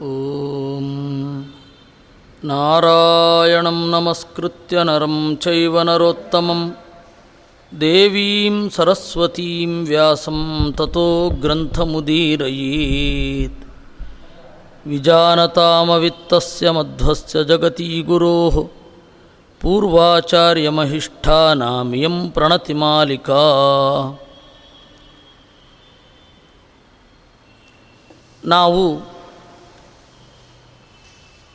ॐ नारायणं नमस्कृत्य नरं चैव नरोत्तमं देवीं सरस्वतीं व्यासं ततो ग्रन्थमुदीरयेत् विजानतामवित्तस्य मध्वस्य जगती गुरोः पूर्वाचार्यमहिष्ठानामियं प्रणतिमालिका ನಾವು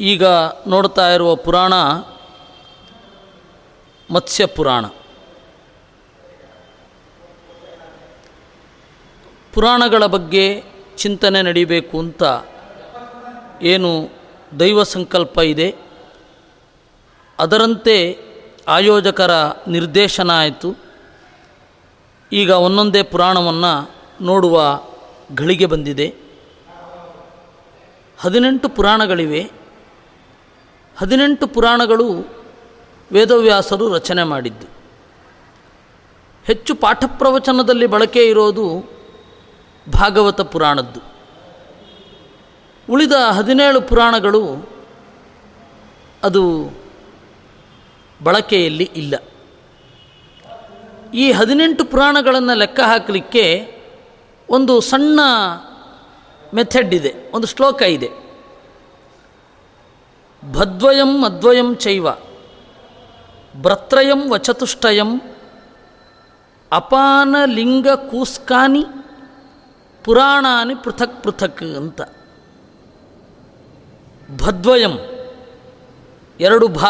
ಈಗ ನೋಡ್ತಾ ಇರುವ ಪುರಾಣ ಮತ್ಸ್ಯ ಪುರಾಣ. ಪುರಾಣಗಳ ಬಗ್ಗೆ ಚಿಂತನೆ ನಡೀಬೇಕು ಅಂತ ಏನು ದೈವ ಸಂಕಲ್ಪ ಇದೆ. ಅದರಂತೆ ಆಯೋಜಕರ ನಿರ್ದೇಶನ ಆಯಿತು. ಈಗ ಒಂದೊಂದೇ ಪುರಾಣವನ್ನು ನೋಡುವ ಘಳಿಗೆ ಬಂದಿದೆ. ಹದಿನೆಂಟು ಪುರಾಣಗಳಿವೆ. ಹದಿನೆಂಟು ಪುರಾಣಗಳು ವೇದವ್ಯಾಸರು ರಚನೆ ಮಾಡಿದ್ದು. ಹೆಚ್ಚು ಪಾಠ ಪ್ರವಚನದಲ್ಲಿ ಬಳಕೆ ಇರೋದು ಭಾಗವತ ಪುರಾಣದ್ದು. ಉಳಿದ ಹದಿನೇಳು ಪುರಾಣಗಳು ಅದು ಬಳಕೆಯಲ್ಲಿ ಇಲ್ಲ. ಈ ಹದಿನೆಂಟು ಪುರಾಣಗಳನ್ನು ಲೆಕ್ಕ ಹಾಕಲಿಕ್ಕೆ ಒಂದು ಸಣ್ಣ ಮೆಥಡ್ ಇದೆ, ಒಂದು ಶ್ಲೋಕ ಇದೆ. ಭದ್ವಯಂ ಅದ್ವಯಂ ಚೈವ. ಭ್ರತ್ರಯಂ ವಚತುಷ್ಟಯಂ. ಅಪಾನ ಲಿಂಗ ಕೂಸ್ಕಾನಿ ಪುರಾಣಾನಿ ಪೃಥಕ್ ಪೃಥಕ್ ಅಂತ. ಭದ್ವಯಂ ಎರಡು ಭ.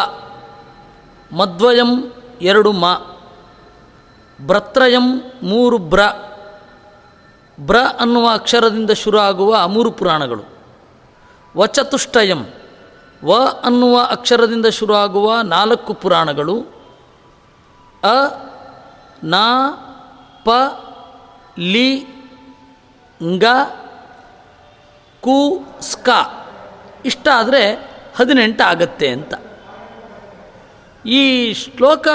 ಮದ್ವಯಂ ಎರಡು ಮ. ಭ್ರತ್ರಯಂ ಮೂರು ಬ್ರ ಬ್ರ ಅನ್ನುವ ಅಕ್ಷರದಿಂದ ಶುರು ಆಗುವ ಮೂರು ಪುರಾಣಗಳು. ವಚತುಷ್ಟಯಂ ವ ಅನ್ನುವ ಅಕ್ಷರದಿಂದ ಶುರು ಆಗುವ ನಾಲ್ಕು ಪುರಾಣಗಳು, ಅ, ನ, ಪ, ಲಿ, ಗ, ಕು, ಸ್ಕ. ಇಷ್ಟಾದರೆ ಹದಿನೆಂಟು ಆಗತ್ತೆ ಅಂತ. ಈ ಶ್ಲೋಕ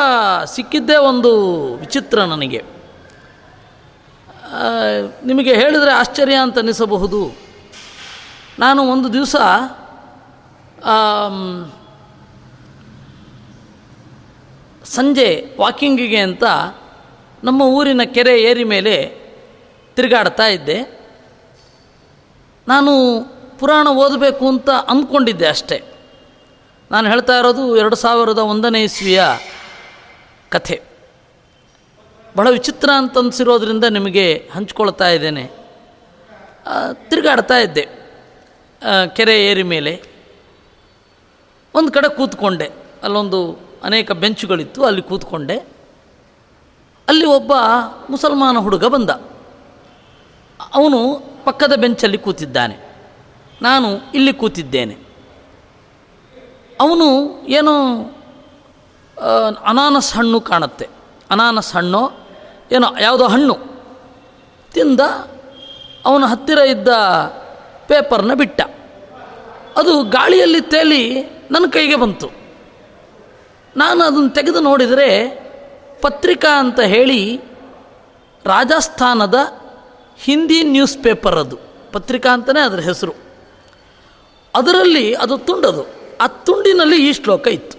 ಸಿಕ್ಕಿದ್ದೇ ಒಂದು ವಿಚಿತ್ರ ನನಗೆ. ನಿಮಗೆ ಹೇಳಿದರೆ ಆಶ್ಚರ್ಯ ಅಂತ ಅನ್ನಿಸಬಹುದು ನಾನು ಒಂದು ದಿವಸ ಸಂಜೆ ವಾಕಿಂಗಿಗೆ ಅಂತ ನಮ್ಮ ಊರಿನ ಕೆರೆ ಏರಿ ಮೇಲೆ ತಿರುಗಾಡ್ತಾ ಇದ್ದೆ. ನಾನು ಪುರಾಣ ಓದಬೇಕು ಅಂತ ಅಂದ್ಕೊಂಡಿದ್ದೆ ಅಷ್ಟೇ. ನಾನು ಹೇಳ್ತಾ ಇರೋದು ಎರಡು ಸಾವಿರದ ಒಂದನೇ ಇಸ್ವಿಯ ಕಥೆ. ಬಹಳ ವಿಚಿತ್ರ ಅಂತ ಅನಿಸಿರೋದ್ರಿಂದ ನಿಮಗೆ ಹಂಚ್ಕೊಳ್ತಾ ಇದ್ದೇನೆ. ತಿರುಗಾಡ್ತಾ ಇದ್ದೆ ಕೆರೆ ಏರಿ ಮೇಲೆ. ಒಂದು ಕಡೆ ಕೂತ್ಕೊಂಡೆ. ಅಲ್ಲೊಂದು ಅನೇಕ ಬೆಂಚುಗಳಿತ್ತು, ಅಲ್ಲಿ ಕೂತ್ಕೊಂಡೆ. ಅಲ್ಲಿ ಒಬ್ಬ ಮುಸಲ್ಮಾನ ಹುಡುಗ ಬಂದ. ಅವನು ಪಕ್ಕದ ಬೆಂಚಲ್ಲಿ ಕೂತಿದ್ದಾನೆ. ನಾನು ಇಲ್ಲಿ ಕೂತಿದ್ದೇನೆ. ಅವನು ಏನೋ ಅನಾನಸ್ ಹಣ್ಣು ಕಾಣುತ್ತೆ. ಅನಾನಸ್ ಹಣ್ಣು, ಏನೋ, ಯಾವುದೋ ಹಣ್ಣು. ತಿಂದ ಅವನ ಹತ್ತಿರ ಇದ್ದ ಪೇಪರ್ನ ಬಿಟ್ಟ. ಅದು ಗಾಳಿಯಲ್ಲಿ ತೇಲಿ ನನ್ನ ಕೈಗೆ ಬಂತು. ನಾನು ಅದನ್ನು ತೆಗೆದು ನೋಡಿದರೆ ಪತ್ರಿಕಾ ಅಂತ ಹೇಳಿ ರಾಜಸ್ಥಾನದ ಹಿಂದಿ ನ್ಯೂಸ್ ಪೇಪರ್ ಅದು. ಪತ್ರಿಕಾ ಅಂತಲೇ ಅದರ ಹೆಸರು. ಅದರಲ್ಲಿ ಅದು ತುಂಡದು. ಆ ತುಂಡಿನಲ್ಲಿ ಈ ಶ್ಲೋಕ ಇತ್ತು.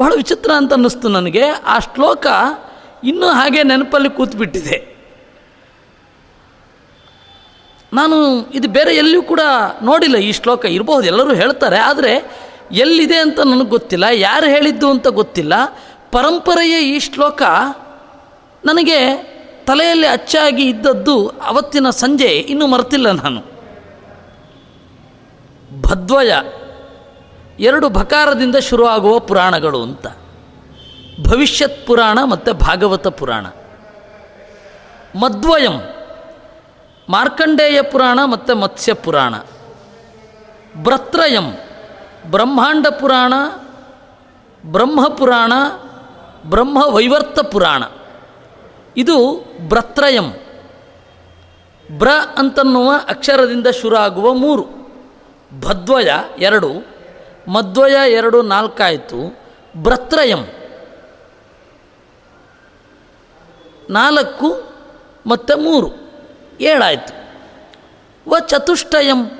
ಬಹಳ ವಿಚಿತ್ರ ಅಂತ ಅನ್ನಿಸ್ತು ನನಗೆ. ಆ ಶ್ಲೋಕ ಇನ್ನೂ ಹಾಗೆ ನೆನಪಲ್ಲಿ ಕೂತ್ಬಿಟ್ಟಿದೆ. ನಾನು ಇದು ಬೇರೆ ಎಲ್ಲಿಯೂ ಕೂಡ ನೋಡಿಲ್ಲ ಈ ಶ್ಲೋಕ. ಇರಬಹುದು, ಎಲ್ಲರೂ ಹೇಳ್ತಾರೆ, ಆದರೆ ಎಲ್ಲಿದೆ ಅಂತ ನನಗೆ ಗೊತ್ತಿಲ್ಲ, ಯಾರು ಹೇಳಿದ್ದು ಅಂತ ಗೊತ್ತಿಲ್ಲ. ಪರಂಪರೆಯ ಈ ಶ್ಲೋಕ ನನಗೆ ತಲೆಯಲ್ಲಿ ಅಚ್ಚಾಗಿ ಇದ್ದದ್ದು ಅವತ್ತಿನ ಸಂಜೆ, ಇನ್ನೂ ಮರೆತಿಲ್ಲ ನಾನು. ಭದ್ವಯ, ಎರಡು ಭಕಾರದಿಂದ ಶುರುವಾಗುವ ಪುರಾಣಗಳು ಅಂತ. ಭವಿಷ್ಯತ್ ಪುರಾಣ ಮತ್ತು ಭಾಗವತ ಪುರಾಣ. ಮದ್ವಯಂ ಮಾರ್ಕಂಡೇಯ ಪುರಾಣ ಮತ್ತು ಮತ್ಸ್ಯ ಪುರಾಣ. ಬ್ರತ್ರಯಂ, ಬ್ರಹ್ಮಾಂಡ ಪುರಾಣ ಬ್ರಹ್ಮಪುರಾಣ ಬ್ರಹ್ಮ ವೈವರ್ತ ಪುರಾಣ. ಇದು ಬ್ರತ್ರಯಂ. ಬ್ರ ಅಂತನ್ನುವ ಅಕ್ಷರದಿಂದ ಶುರು ಆಗುವ ಮೂರು. ಭದ್ವಯ ಎರಡು, ಮದ್ವಯ ಎರಡು ನಾಲ್ಕಾಯಿತು. ಬ್ರತ್ರಯಂ. ನಾಲ್ಕು ಮತ್ತು ಮೂರು. ಏಳಾಯಿತು. ವ ಚತುಷ್ಟಯಂ.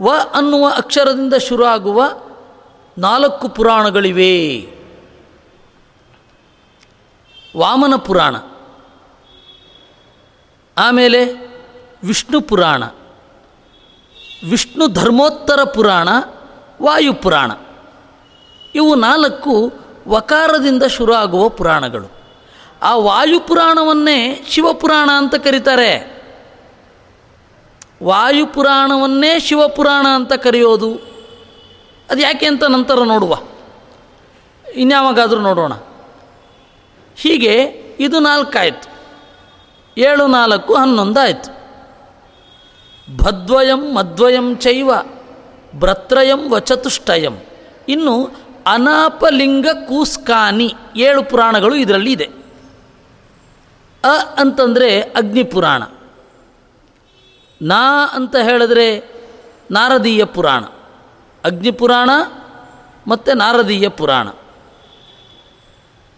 ವ ಅನ್ನುವ ಅಕ್ಷರದಿಂದ ಶುರು ಆಗುವ ನಾಲ್ಕು ಪುರಾಣಗಳಿವೆ. ವಾಮನ ಪುರಾಣ. ಆಮೇಲೆ ವಿಷ್ಣು ಪುರಾಣ. ವಿಷ್ಣು ಧರ್ಮೋತ್ತರ ಪುರಾಣ ವಾಯುಪುರಾಣ ಇವು ನಾಲ್ಕು ವಕಾರದಿಂದ ಶುರು ಆಗುವ ಪುರಾಣಗಳು. ಆ ವಾಯುಪುರಾಣವನ್ನೇ ಶಿವಪುರಾಣ ಅಂತ ಕರೀತಾರೆ. ವಾಯುಪುರಾಣವನ್ನೇ ಶಿವಪುರಾಣ ಅಂತ ಕರೆಯೋದು, ಅದು ಯಾಕೆ ಅಂತ ನಂತರ ನೋಡುವ. ಇನ್ಯಾವಾಗಾದರೂ ನೋಡೋಣ. ಹೀಗೆ ಇದು ನಾಲ್ಕಾಯಿತು. ಏಳು ನಾಲ್ಕು ಹನ್ನೊಂದು ಆಯಿತು ಭದ್ವಯಂ ಮದ್ವಯಂ ಚೈವ ಭ್ರತ್ರಯಂ ವಚತುಷ್ಟಯಂ. ಇನ್ನು ಅನಾಪಲಿಂಗ ಕೂಸ್ಕಾನಿ ಏಳು ಪುರಾಣಗಳು ಇದರಲ್ಲಿ ಇದೆ. ಅ ಅಂತಂದರೆ ಅಗ್ನಿಪುರಾಣ ನಾ ಅಂತ ಹೇಳಿದ್ರೆ ನಾರದೀಯ ಪುರಾಣ. ಅಗ್ನಿಪುರಾಣ ಮತ್ತು ನಾರದೀಯ ಪುರಾಣ.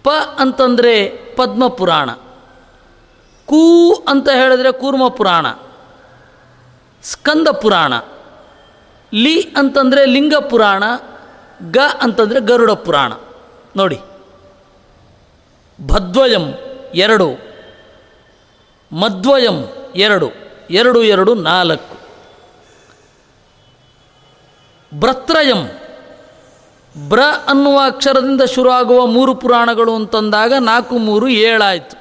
ಪ ಅಂತಂದರೆ ಪದ್ಮಪುರಾಣ ಕೂ ಅಂತ ಹೇಳಿದ್ರೆ ಕೂರ್ಮ ಪುರಾಣ. ಸ್ಕಂದ ಪುರಾಣ. ಲಿ ಅಂತಂದರೆ ಲಿಂಗ ಪುರಾಣ. ಗ ಅಂತಂದರೆ ಗರುಡ ಪುರಾಣ. ನೋಡಿ. ಭದ್ವಯಂ ಎರಡು. ಮದ್ವಯಂ ಎರಡು ಎರಡು ಎರಡು, ನಾಲ್ಕು. ಭ್ರತ್ರಯಂ ಬ್ರ ಅನ್ನುವ ಅಕ್ಷರದಿಂದ ಶುರುವಾಗುವ ಮೂರು ಪುರಾಣಗಳು ಅಂತಂದಾಗ ನಾಲ್ಕು, ಮೂರು, ಏಳಾಯಿತು.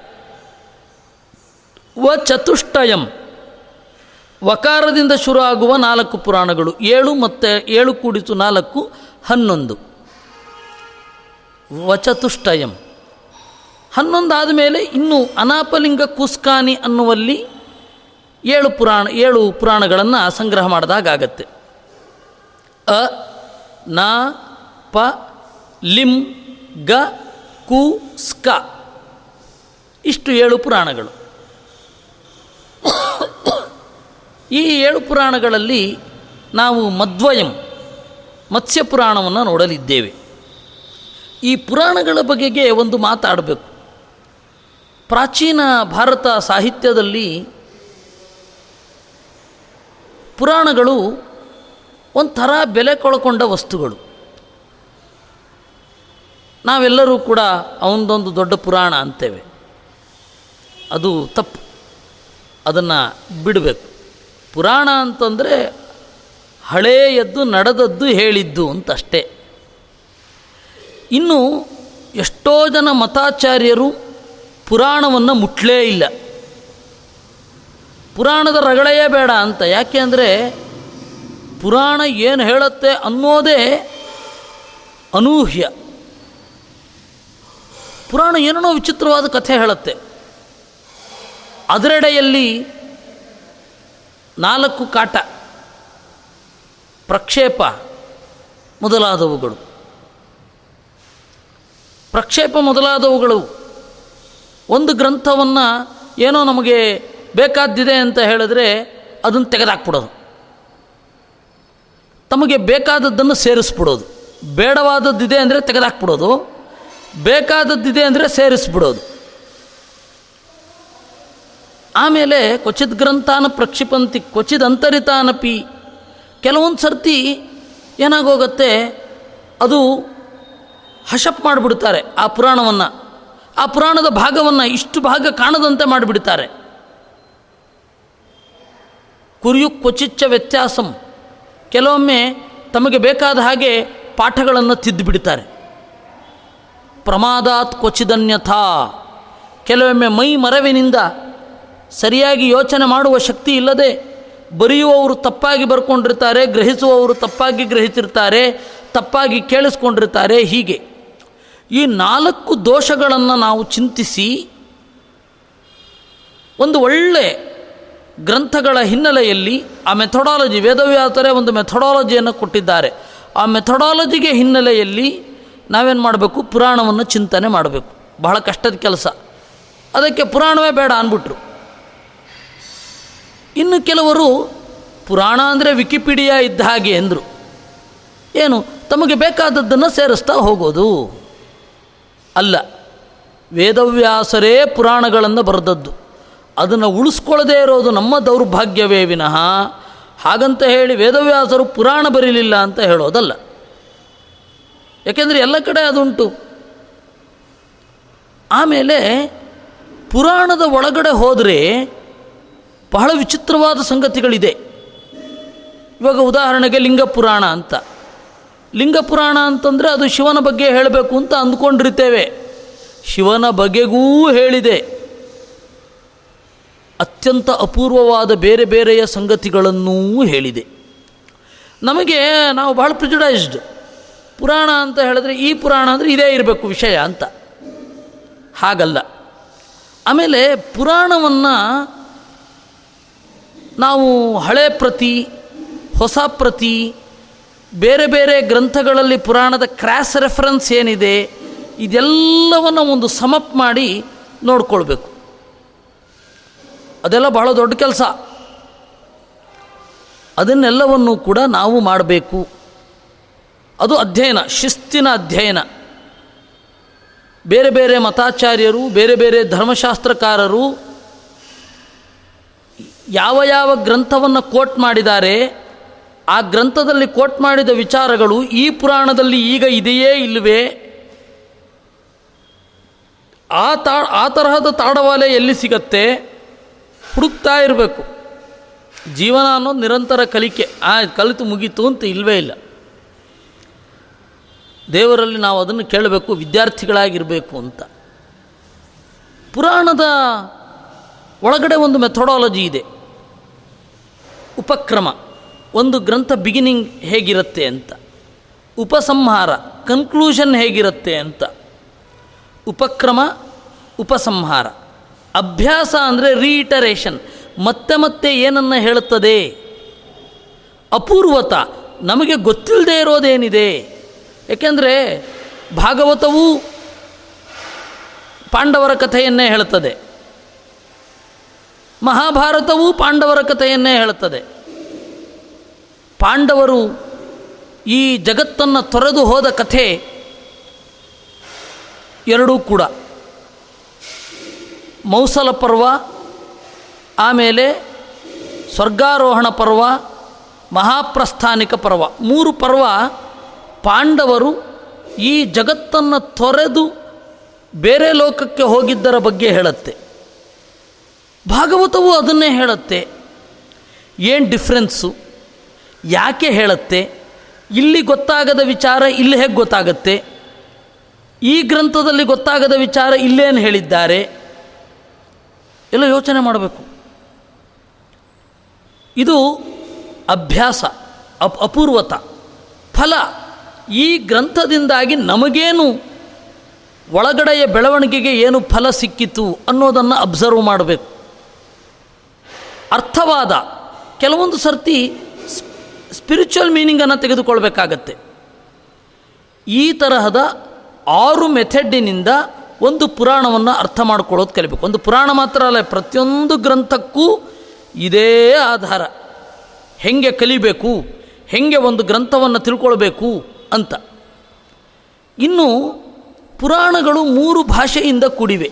ವ ಚತುಷ್ಟಯಂ, ವಕಾರದಿಂದ ಶುರುವಾಗುವ ನಾಲ್ಕು ಪುರಾಣಗಳು, ಏಳು ಮತ್ತು ಏಳು ಕೂಡಿತು ನಾಲ್ಕು, ಹನ್ನೊಂದು. ವಚತುಷ್ಟಯಂ ಹನ್ನೊಂದಾದ ಮೇಲೆ ಇನ್ನು ಅನಾಪಲಿಂಗ ಕುಸ್ಕಾನಿ ಅನ್ನುವಲ್ಲಿ ಏಳು ಪುರಾಣ, ಏಳು ಪುರಾಣಗಳನ್ನು ಸಂಗ್ರಹ ಮಾಡಿದಾಗತ್ತೆ ಅ, ನ, ಪ, ಲಿಂ, ಗ, ಕು, ಸ್ಕ. ಇಷ್ಟು ಏಳು ಪುರಾಣಗಳು. ಈ ಏಳು ಪುರಾಣಗಳಲ್ಲಿ ನಾವು ಮದ್ವಯಂ ಮತ್ಸ್ಯ ಪುರಾಣವನ್ನು ನೋಡಲಿದ್ದೇವೆ. ಈ ಪುರಾಣಗಳ ಬಗೆಗೆ ಒಂದು ಮಾತಾಡಬೇಕು. ಪ್ರಾಚೀನ ಭಾರತ ಸಾಹಿತ್ಯದಲ್ಲಿ ಪುರಾಣಗಳು ಒಂಥರ ಬೆಲೆ ಕಳ್ಕೊಂಡ ವಸ್ತುಗಳು. ನಾವೆಲ್ಲರೂ ಕೂಡ ಅವನದೊಂದು ದೊಡ್ಡ ಪುರಾಣ ಅಂತೇವೆ. ಅದು ತಪ್ಪು. ಅದನ್ನು ಬಿಡಬೇಕು. ಪುರಾಣ ಅಂತಂದರೆ ಹಳೆಯದ್ದು ನಡೆದದ್ದು ಹೇಳಿದ್ದು ಅಂತಷ್ಟೇ. ಇನ್ನು ಎಷ್ಟೋ ಜನ ಮತಾಚಾರ್ಯರು ಪುರಾಣವನ್ನು ಮುಟ್ಲೇ ಇಲ್ಲ. ಪುರಾಣದ ರಗಳೆಯೇ ಬೇಡ ಅಂತ. ಯಾಕೆ ಅಂದರೆ ಪುರಾಣ ಏನು ಹೇಳುತ್ತೆ ಅನ್ನೋದೇ ಅನೂಹ್ಯ. ಪುರಾಣ ಏನೇನೋ ವಿಚಿತ್ರವಾದ ಕಥೆ ಹೇಳುತ್ತೆ. ಅದರೆಡೆಯಲ್ಲಿ ನಾಲ್ಕು ಕಾಟ ಪ್ರಕ್ಷೇಪ ಮೊದಲಾದವುಗಳು. ಪ್ರಕ್ಷೇಪ ಮೊದಲಾದವುಗಳು. ಒಂದು ಗ್ರಂಥವನ್ನು ಏನೋ ನಮಗೆ ಬೇಕಾದ್ದಿದೆ ಅಂತ ಹೇಳಿದ್ರೆ ಅದನ್ನು ತೆಗೆದಾಕ್ಬಿಡೋದು. ತಮಗೆ ಬೇಕಾದದ್ದನ್ನು ಸೇರಿಸ್ಬಿಡೋದು. ಬೇಡವಾದದ್ದಿದೆ ಅಂದರೆ ತೆಗೆದಾಕ್ಬಿಡೋದು. ಬೇಕಾದದ್ದಿದೆ ಅಂದರೆ ಸೇರಿಸ್ಬಿಡೋದು. ಆಮೇಲೆ ಕ್ವಚಿತ್ ಗ್ರಂಥಾನ ಪ್ರಕ್ಷಿಪಂತಿ, ಕ್ವಚಿತ್ ಅಂತರಿತಾನಪಿ, ಕೆಲವೊಂದು ಸರ್ತಿ ಏನಾಗೋಗತ್ತೆ, ಅದು ಹಶಪ್ ಮಾಡಿಬಿಡ್ತಾರೆ ಆ ಪುರಾಣವನ್ನು. ಆ ಪುರಾಣದ ಭಾಗವನ್ನು ಇಷ್ಟು ಭಾಗ ಕಾಣದಂತೆ ಮಾಡಿಬಿಡ್ತಾರೆ. ಕುರಿಯು ಕ್ವಚಿಚ್ಚ ವ್ಯತ್ಯಾಸಂ. ಕೆಲವೊಮ್ಮೆ ತಮಗೆ ಬೇಕಾದ ಹಾಗೆ ಪಾಠಗಳನ್ನು ತಿದ್ದುಬಿಡ್ತಾರೆ. ಪ್ರಮಾದಾತ್ ಕ್ವಚಿದನ್ಯಥಾ. ಕೆಲವೊಮ್ಮೆ ಮೈ ಮರವಿನಿಂದ ಸರಿಯಾಗಿ ಯೋಚನೆ ಮಾಡುವ ಶಕ್ತಿ ಇಲ್ಲದೆ ಬರೆಯುವವರು ತಪ್ಪಾಗಿ ಬರ್ಕೊಂಡಿರ್ತಾರೆ, ಗ್ರಹಿಸುವವರು ತಪ್ಪಾಗಿ ಗ್ರಹಿಸಿರ್ತಾರೆ, ತಪ್ಪಾಗಿ ಕೇಳಿಸ್ಕೊಂಡಿರ್ತಾರೆ, ಹೀಗೆ. ಈ ನಾಲ್ಕು ದೋಷಗಳನ್ನು ನಾವು ಚಿಂತಿಸಿ ಒಂದು ಒಳ್ಳೆ ಗ್ರಂಥಗಳ ಹಿನ್ನೆಲೆಯಲ್ಲಿ ಆ ಮೆಥಡಾಲಜಿ ವೇದವ್ಯಾಸರೇ ಒಂದು ಮೆಥಡಾಲಜಿಯನ್ನು ಕೊಟ್ಟಿದ್ದಾರೆ. ಆ ಮೆಥಡಾಲಜಿಗೆ ಹಿನ್ನೆಲೆಯಲ್ಲಿ ನಾವೇನು ಮಾಡಬೇಕು? ಪುರಾಣವನ್ನು ಚಿಂತನೆ ಮಾಡಬೇಕು. ಬಹಳ ಕಷ್ಟದ ಕೆಲಸ. ಅದಕ್ಕೆ ಪುರಾಣವೇ ಬೇಡ ಅಂದ್ಬಿಟ್ರು. ಇನ್ನು ಕೆಲವರು ಪುರಾಣ ಅಂದರೆ ವಿಕಿಪೀಡಿಯಾ ಇದ್ದ ಹಾಗೆ ಅಂದರು. ಏನು? ತಮಗೆ ಬೇಕಾದದ್ದನ್ನು ಸೇರಿಸ್ತಾ ಹೋಗೋದು. ಅಲ್ಲ, ವೇದವ್ಯಾಸರೇ ಪುರಾಣಗಳನ್ನು ಬರೆದದ್ದು. ಅದನ್ನು ಉಳಿಸ್ಕೊಳ್ಳದೇ ಇರೋದು ನಮ್ಮ ದೌರ್ಭಾಗ್ಯವೇ ವಿನಃ. ಹಾಗಂತ ಹೇಳಿ ವೇದವ್ಯಾಸರು ಪುರಾಣ ಬರೀಲಿಲ್ಲ ಅಂತ ಹೇಳೋದಲ್ಲ. ಯಾಕೆಂದರೆ ಎಲ್ಲ ಕಡೆ ಅದುಂಟು. ಆಮೇಲೆ ಪುರಾಣದ ಒಳಗಡೆ ಹೋದರೆ ಬಹಳ ವಿಚಿತ್ರವಾದ ಸಂಗತಿಗಳಿದೆ. ಇವಾಗ ಉದಾಹರಣೆಗೆ ಲಿಂಗ ಪುರಾಣ ಅಂತ. ಲಿಂಗ ಪುರಾಣ ಅಂತಂದರೆ ಅದು ಶಿವನ ಬಗ್ಗೆ ಹೇಳಬೇಕು ಅಂತ ಅಂದ್ಕೊಂಡಿರ್ತೇವೆ. ಶಿವನ ಬಗೆಗೂ ಹೇಳಿದೆ. ಅತ್ಯಂತ ಅಪೂರ್ವವಾದ ಬೇರೆ ಬೇರೆಯ ಸಂಗತಿಗಳನ್ನೂ ಹೇಳಿದೆ. ನಮಗೆ ನಾವು ಭಾಳ ಪ್ರಿಜುಡೈಸ್ಡ್ ಪುರಾಣ ಅಂತ ಹೇಳಿದ್ರೆ ಈ ಪುರಾಣ ಅಂದರೆ ಇದೇ ಇರಬೇಕು ವಿಷಯ ಅಂತ. ಹಾಗಲ್ಲ. ಆಮೇಲೆ ಪುರಾಣವನ್ನು ನಾವು ಹಳೆ ಪ್ರತಿ, ಹೊಸ ಪ್ರತಿ ಬೇರೆ ಬೇರೆ ಗ್ರಂಥಗಳಲ್ಲಿ ಪುರಾಣದ ಕ್ರ್ಯಾಸ್ ರೆಫರೆನ್ಸ್ ಏನಿದೆ, ಇದೆಲ್ಲವನ್ನು ಒಂದು ಸಮಪ್ ಮಾಡಿ ನೋಡ್ಕೊಳ್ಬೇಕು. ಅದೆಲ್ಲ ಬಹಳ ದೊಡ್ಡ ಕೆಲಸ. ಅದನ್ನೆಲ್ಲವನ್ನು ಕೂಡ ನಾವು ಮಾಡಬೇಕು. ಅದು ಅಧ್ಯಯನ, ಶಿಸ್ತಿನ ಅಧ್ಯಯನ. ಬೇರೆ ಬೇರೆ ಮತಾಚಾರ್ಯರು, ಬೇರೆ ಬೇರೆ ಧರ್ಮಶಾಸ್ತ್ರಕಾರರು ಯಾವ ಯಾವ ಗ್ರಂಥವನ್ನು ಕೋಟ್ ಮಾಡಿದ್ದಾರೆ ಆ ಗ್ರಂಥದಲ್ಲಿ ಕೋಟ್ ಮಾಡಿದ ವಿಚಾರಗಳು ಈ ಪುರಾಣದಲ್ಲಿ ಈಗ ಇದೆಯೇ ಇಲ್ಲವೇ? ಆ ತಾ, ಆ ತರಹದ ತಾಡವಾಲೆ ಎಲ್ಲಿ ಸಿಗತ್ತೆ? ಹುಡುಕ್ತಾ ಇರಬೇಕು. ಜೀವನ ಅನ್ನೋದು ನಿರಂತರ ಕಲಿಕೆ. ಆ, ಕಲಿತು ಮುಗೀತು ಅಂತ ಇಲ್ಲವೇ ಇಲ್ಲ. ದೇವರಲ್ಲಿ ನಾವು ಅದನ್ನು ಕೇಳಬೇಕು, ವಿದ್ಯಾರ್ಥಿಗಳಾಗಿರಬೇಕು ಅಂತ. ಪುರಾಣದ ಒಳಗಡೆ ಒಂದು ಮೆಥಡಾಲಜಿ ಇದೆ. ಉಪಕ್ರಮ. ಒಂದು ಗ್ರಂಥ ಬಿಗಿನಿಂಗ್ ಹೇಗಿರುತ್ತೆ ಅಂತ. ಉಪಸಂಹಾರ ಕನ್ಕ್ಲೂಷನ್ ಹೇಗಿರುತ್ತೆ ಅಂತ. ಉಪಕ್ರಮ, ಉಪಸಂಹಾರ. ಅಭ್ಯಾಸ ಅಂದರೆ ರೀಟರೇಷನ್ ಮತ್ತೆ ಮತ್ತೆ ಏನನ್ನು ಹೇಳುತ್ತದೆ? ಅಪೂರ್ವತ, ನಮಗೆ ಗೊತ್ತಿಲ್ಲದೆ ಇರೋದೇನಿದೆ? ಏಕೆಂದರೆ ಭಾಗವತವೂ ಪಾಂಡವರ ಕಥೆಯನ್ನೇ ಹೇಳುತ್ತದೆ. ಮಹಾಭಾರತವೂ ಪಾಂಡವರ ಕಥೆಯನ್ನೇ ಹೇಳುತ್ತದೆ. ಪಾಂಡವರು ಈ ಜಗತ್ತನ್ನು ತೊರೆದು ಹೋದ ಕಥೆ ಎರಡೂ ಕೂಡ. ಮೌಸಲ ಪರ್ವ, ಆಮೇಲೆ ಸ್ವರ್ಗಾರೋಹಣ ಪರ್ವ, ಮಹಾಪ್ರಸ್ಥಾನಿಕ ಪರ್ವ. ಮೂರು ಪರ್ವ ಪಾಂಡವರು ಈ ಜಗತ್ತನ್ನು ತೊರೆದು ಬೇರೆ ಲೋಕಕ್ಕೆ ಹೋಗಿದ್ದರ ಬಗ್ಗೆ ಹೇಳುತ್ತೆ. ಭಾಗವತವು ಅದನ್ನೇ ಹೇಳುತ್ತೆ. ಏನು ಡಿಫ್ರೆನ್ಸು? ಯಾಕೆ ಹೇಳುತ್ತೆ? ಇಲ್ಲಿ ಗೊತ್ತಾಗದ ವಿಚಾರ ಇಲ್ಲಿ ಹೇಗೆ ಗೊತ್ತಾಗತ್ತೆ? ಈ ಗ್ರಂಥದಲ್ಲಿ ಗೊತ್ತಾಗದ ವಿಚಾರ ಇಲ್ಲೇನು ಹೇಳಿದ್ದಾರೆ? ಎಲ್ಲ ಯೋಚನೆ ಮಾಡಬೇಕು. ಇದು ಅಭ್ಯಾಸ, ಅಪ್ ಅಪೂರ್ವತ. ಫಲ, ಈ ಗ್ರಂಥದಿಂದಾಗಿ ನಮಗೇನು ಒಳಗಡೆಯ ಬೆಳವಣಿಗೆಗೆ ಏನು ಫಲ ಸಿಕ್ಕಿತು ಅನ್ನೋದನ್ನು ಅಬ್ಸರ್ವ್ ಮಾಡಬೇಕು. ಅರ್ಥವಾದ ಕೆಲವೊಂದು ಸರ್ತಿ ಸ್ಪಿರಿಚುವಲ್ ಮೀನಿಂಗನ್ನು ತೆಗೆದುಕೊಳ್ಬೇಕಾಗತ್ತೆ. ಈ ತರಹದ ಆರು ಮೆಥೆಡ್ಡಿನಿಂದ ಒಂದು ಪುರಾಣವನ್ನು ಅರ್ಥ ಮಾಡ್ಕೊಳ್ಳೋದು ಕಲಿಬೇಕು. ಒಂದು ಪುರಾಣ ಮಾತ್ರ ಅಲ್ಲ, ಪ್ರತಿಯೊಂದು ಗ್ರಂಥಕ್ಕೂ ಇದೇ ಆಧಾರ. ಹೆಂಗೆ ಕಲಿಬೇಕು, ಹೆಂಗೆ ಒಂದು ಗ್ರಂಥವನ್ನು ತಿಳ್ಕೊಳ್ಬೇಕು ಅಂತ. ಇನ್ನು ಪುರಾಣಗಳು ಮೂರು ಭಾಷೆಯಿಂದ ಕೂಡಿವೆ.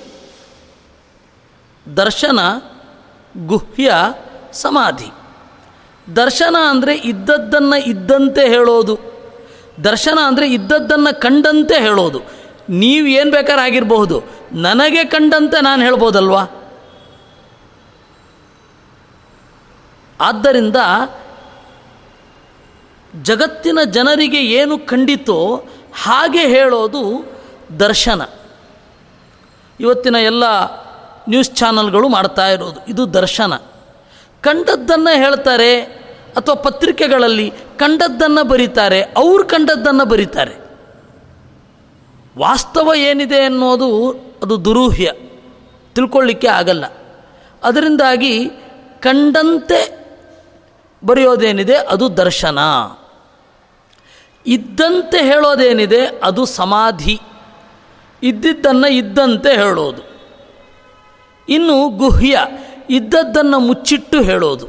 ದರ್ಶನ, ಗುಹ್ಯ, ಸಮಾಧಿ. ದರ್ಶನ ಅಂದರೆ ಇದ್ದದ್ದನ್ನು ಇದ್ದಂತೆ ಹೇಳೋದು. ದರ್ಶನ ಅಂದರೆ ಇದ್ದದ್ದನ್ನು ಕಂಡಂತೆ ಹೇಳೋದು. ನೀವು ಏನು ಬೇಕಾದ್ರೆ ಆಗಿರಬಹುದು. ನನಗೆ ಕಂಡಂತೆ ನಾನು ಹೇಳ್ಬೋದಲ್ವಾ? ಆದ್ದರಿಂದ ಜಗತ್ತಿನ ಜನರಿಗೆ ಏನು ಕಂಡಿತೋ ಹಾಗೆ ಹೇಳೋದು ದರ್ಶನ. ಇವತ್ತಿನ ಎಲ್ಲ ನ್ಯೂಸ್ ಚಾನಲ್ಗಳು ಮಾಡ್ತಾ ಇರೋದು. ಇದು ದರ್ಶನ. ಕಂಡದ್ದನ್ನು ಹೇಳ್ತಾರೆ ಅಥವಾ ಪತ್ರಿಕೆಗಳಲ್ಲಿ ಕಂಡದ್ದನ್ನು ಬರೀತಾರೆ, ಅವ್ರು ಕಂಡದ್ದನ್ನು ಬರೀತಾರೆ. ವಾಸ್ತವ ಏನಿದೆ ಅನ್ನೋದು ಅದು ದುರೂಹ್ಯ. ತಿಳ್ಕೊಳ್ಳಿಕ್ಕೆ ಆಗಲ್ಲ. ಅದರಿಂದಾಗಿ ಕಂಡಂತೆ ಬರೆಯೋದೇನಿದೆ ಅದು ದರ್ಶನ. ಇದ್ದಂತೆ ಹೇಳೋದೇನಿದೆ ಅದು ಸಮಾಧಿ. ಇದ್ದಿದ್ದನ್ನು ಇದ್ದಂತೆ ಹೇಳೋದು. ಇನ್ನು ಗುಹ್ಯ. ಇದ್ದದ್ದನ್ನು ಮುಚ್ಚಿಟ್ಟು ಹೇಳೋದು.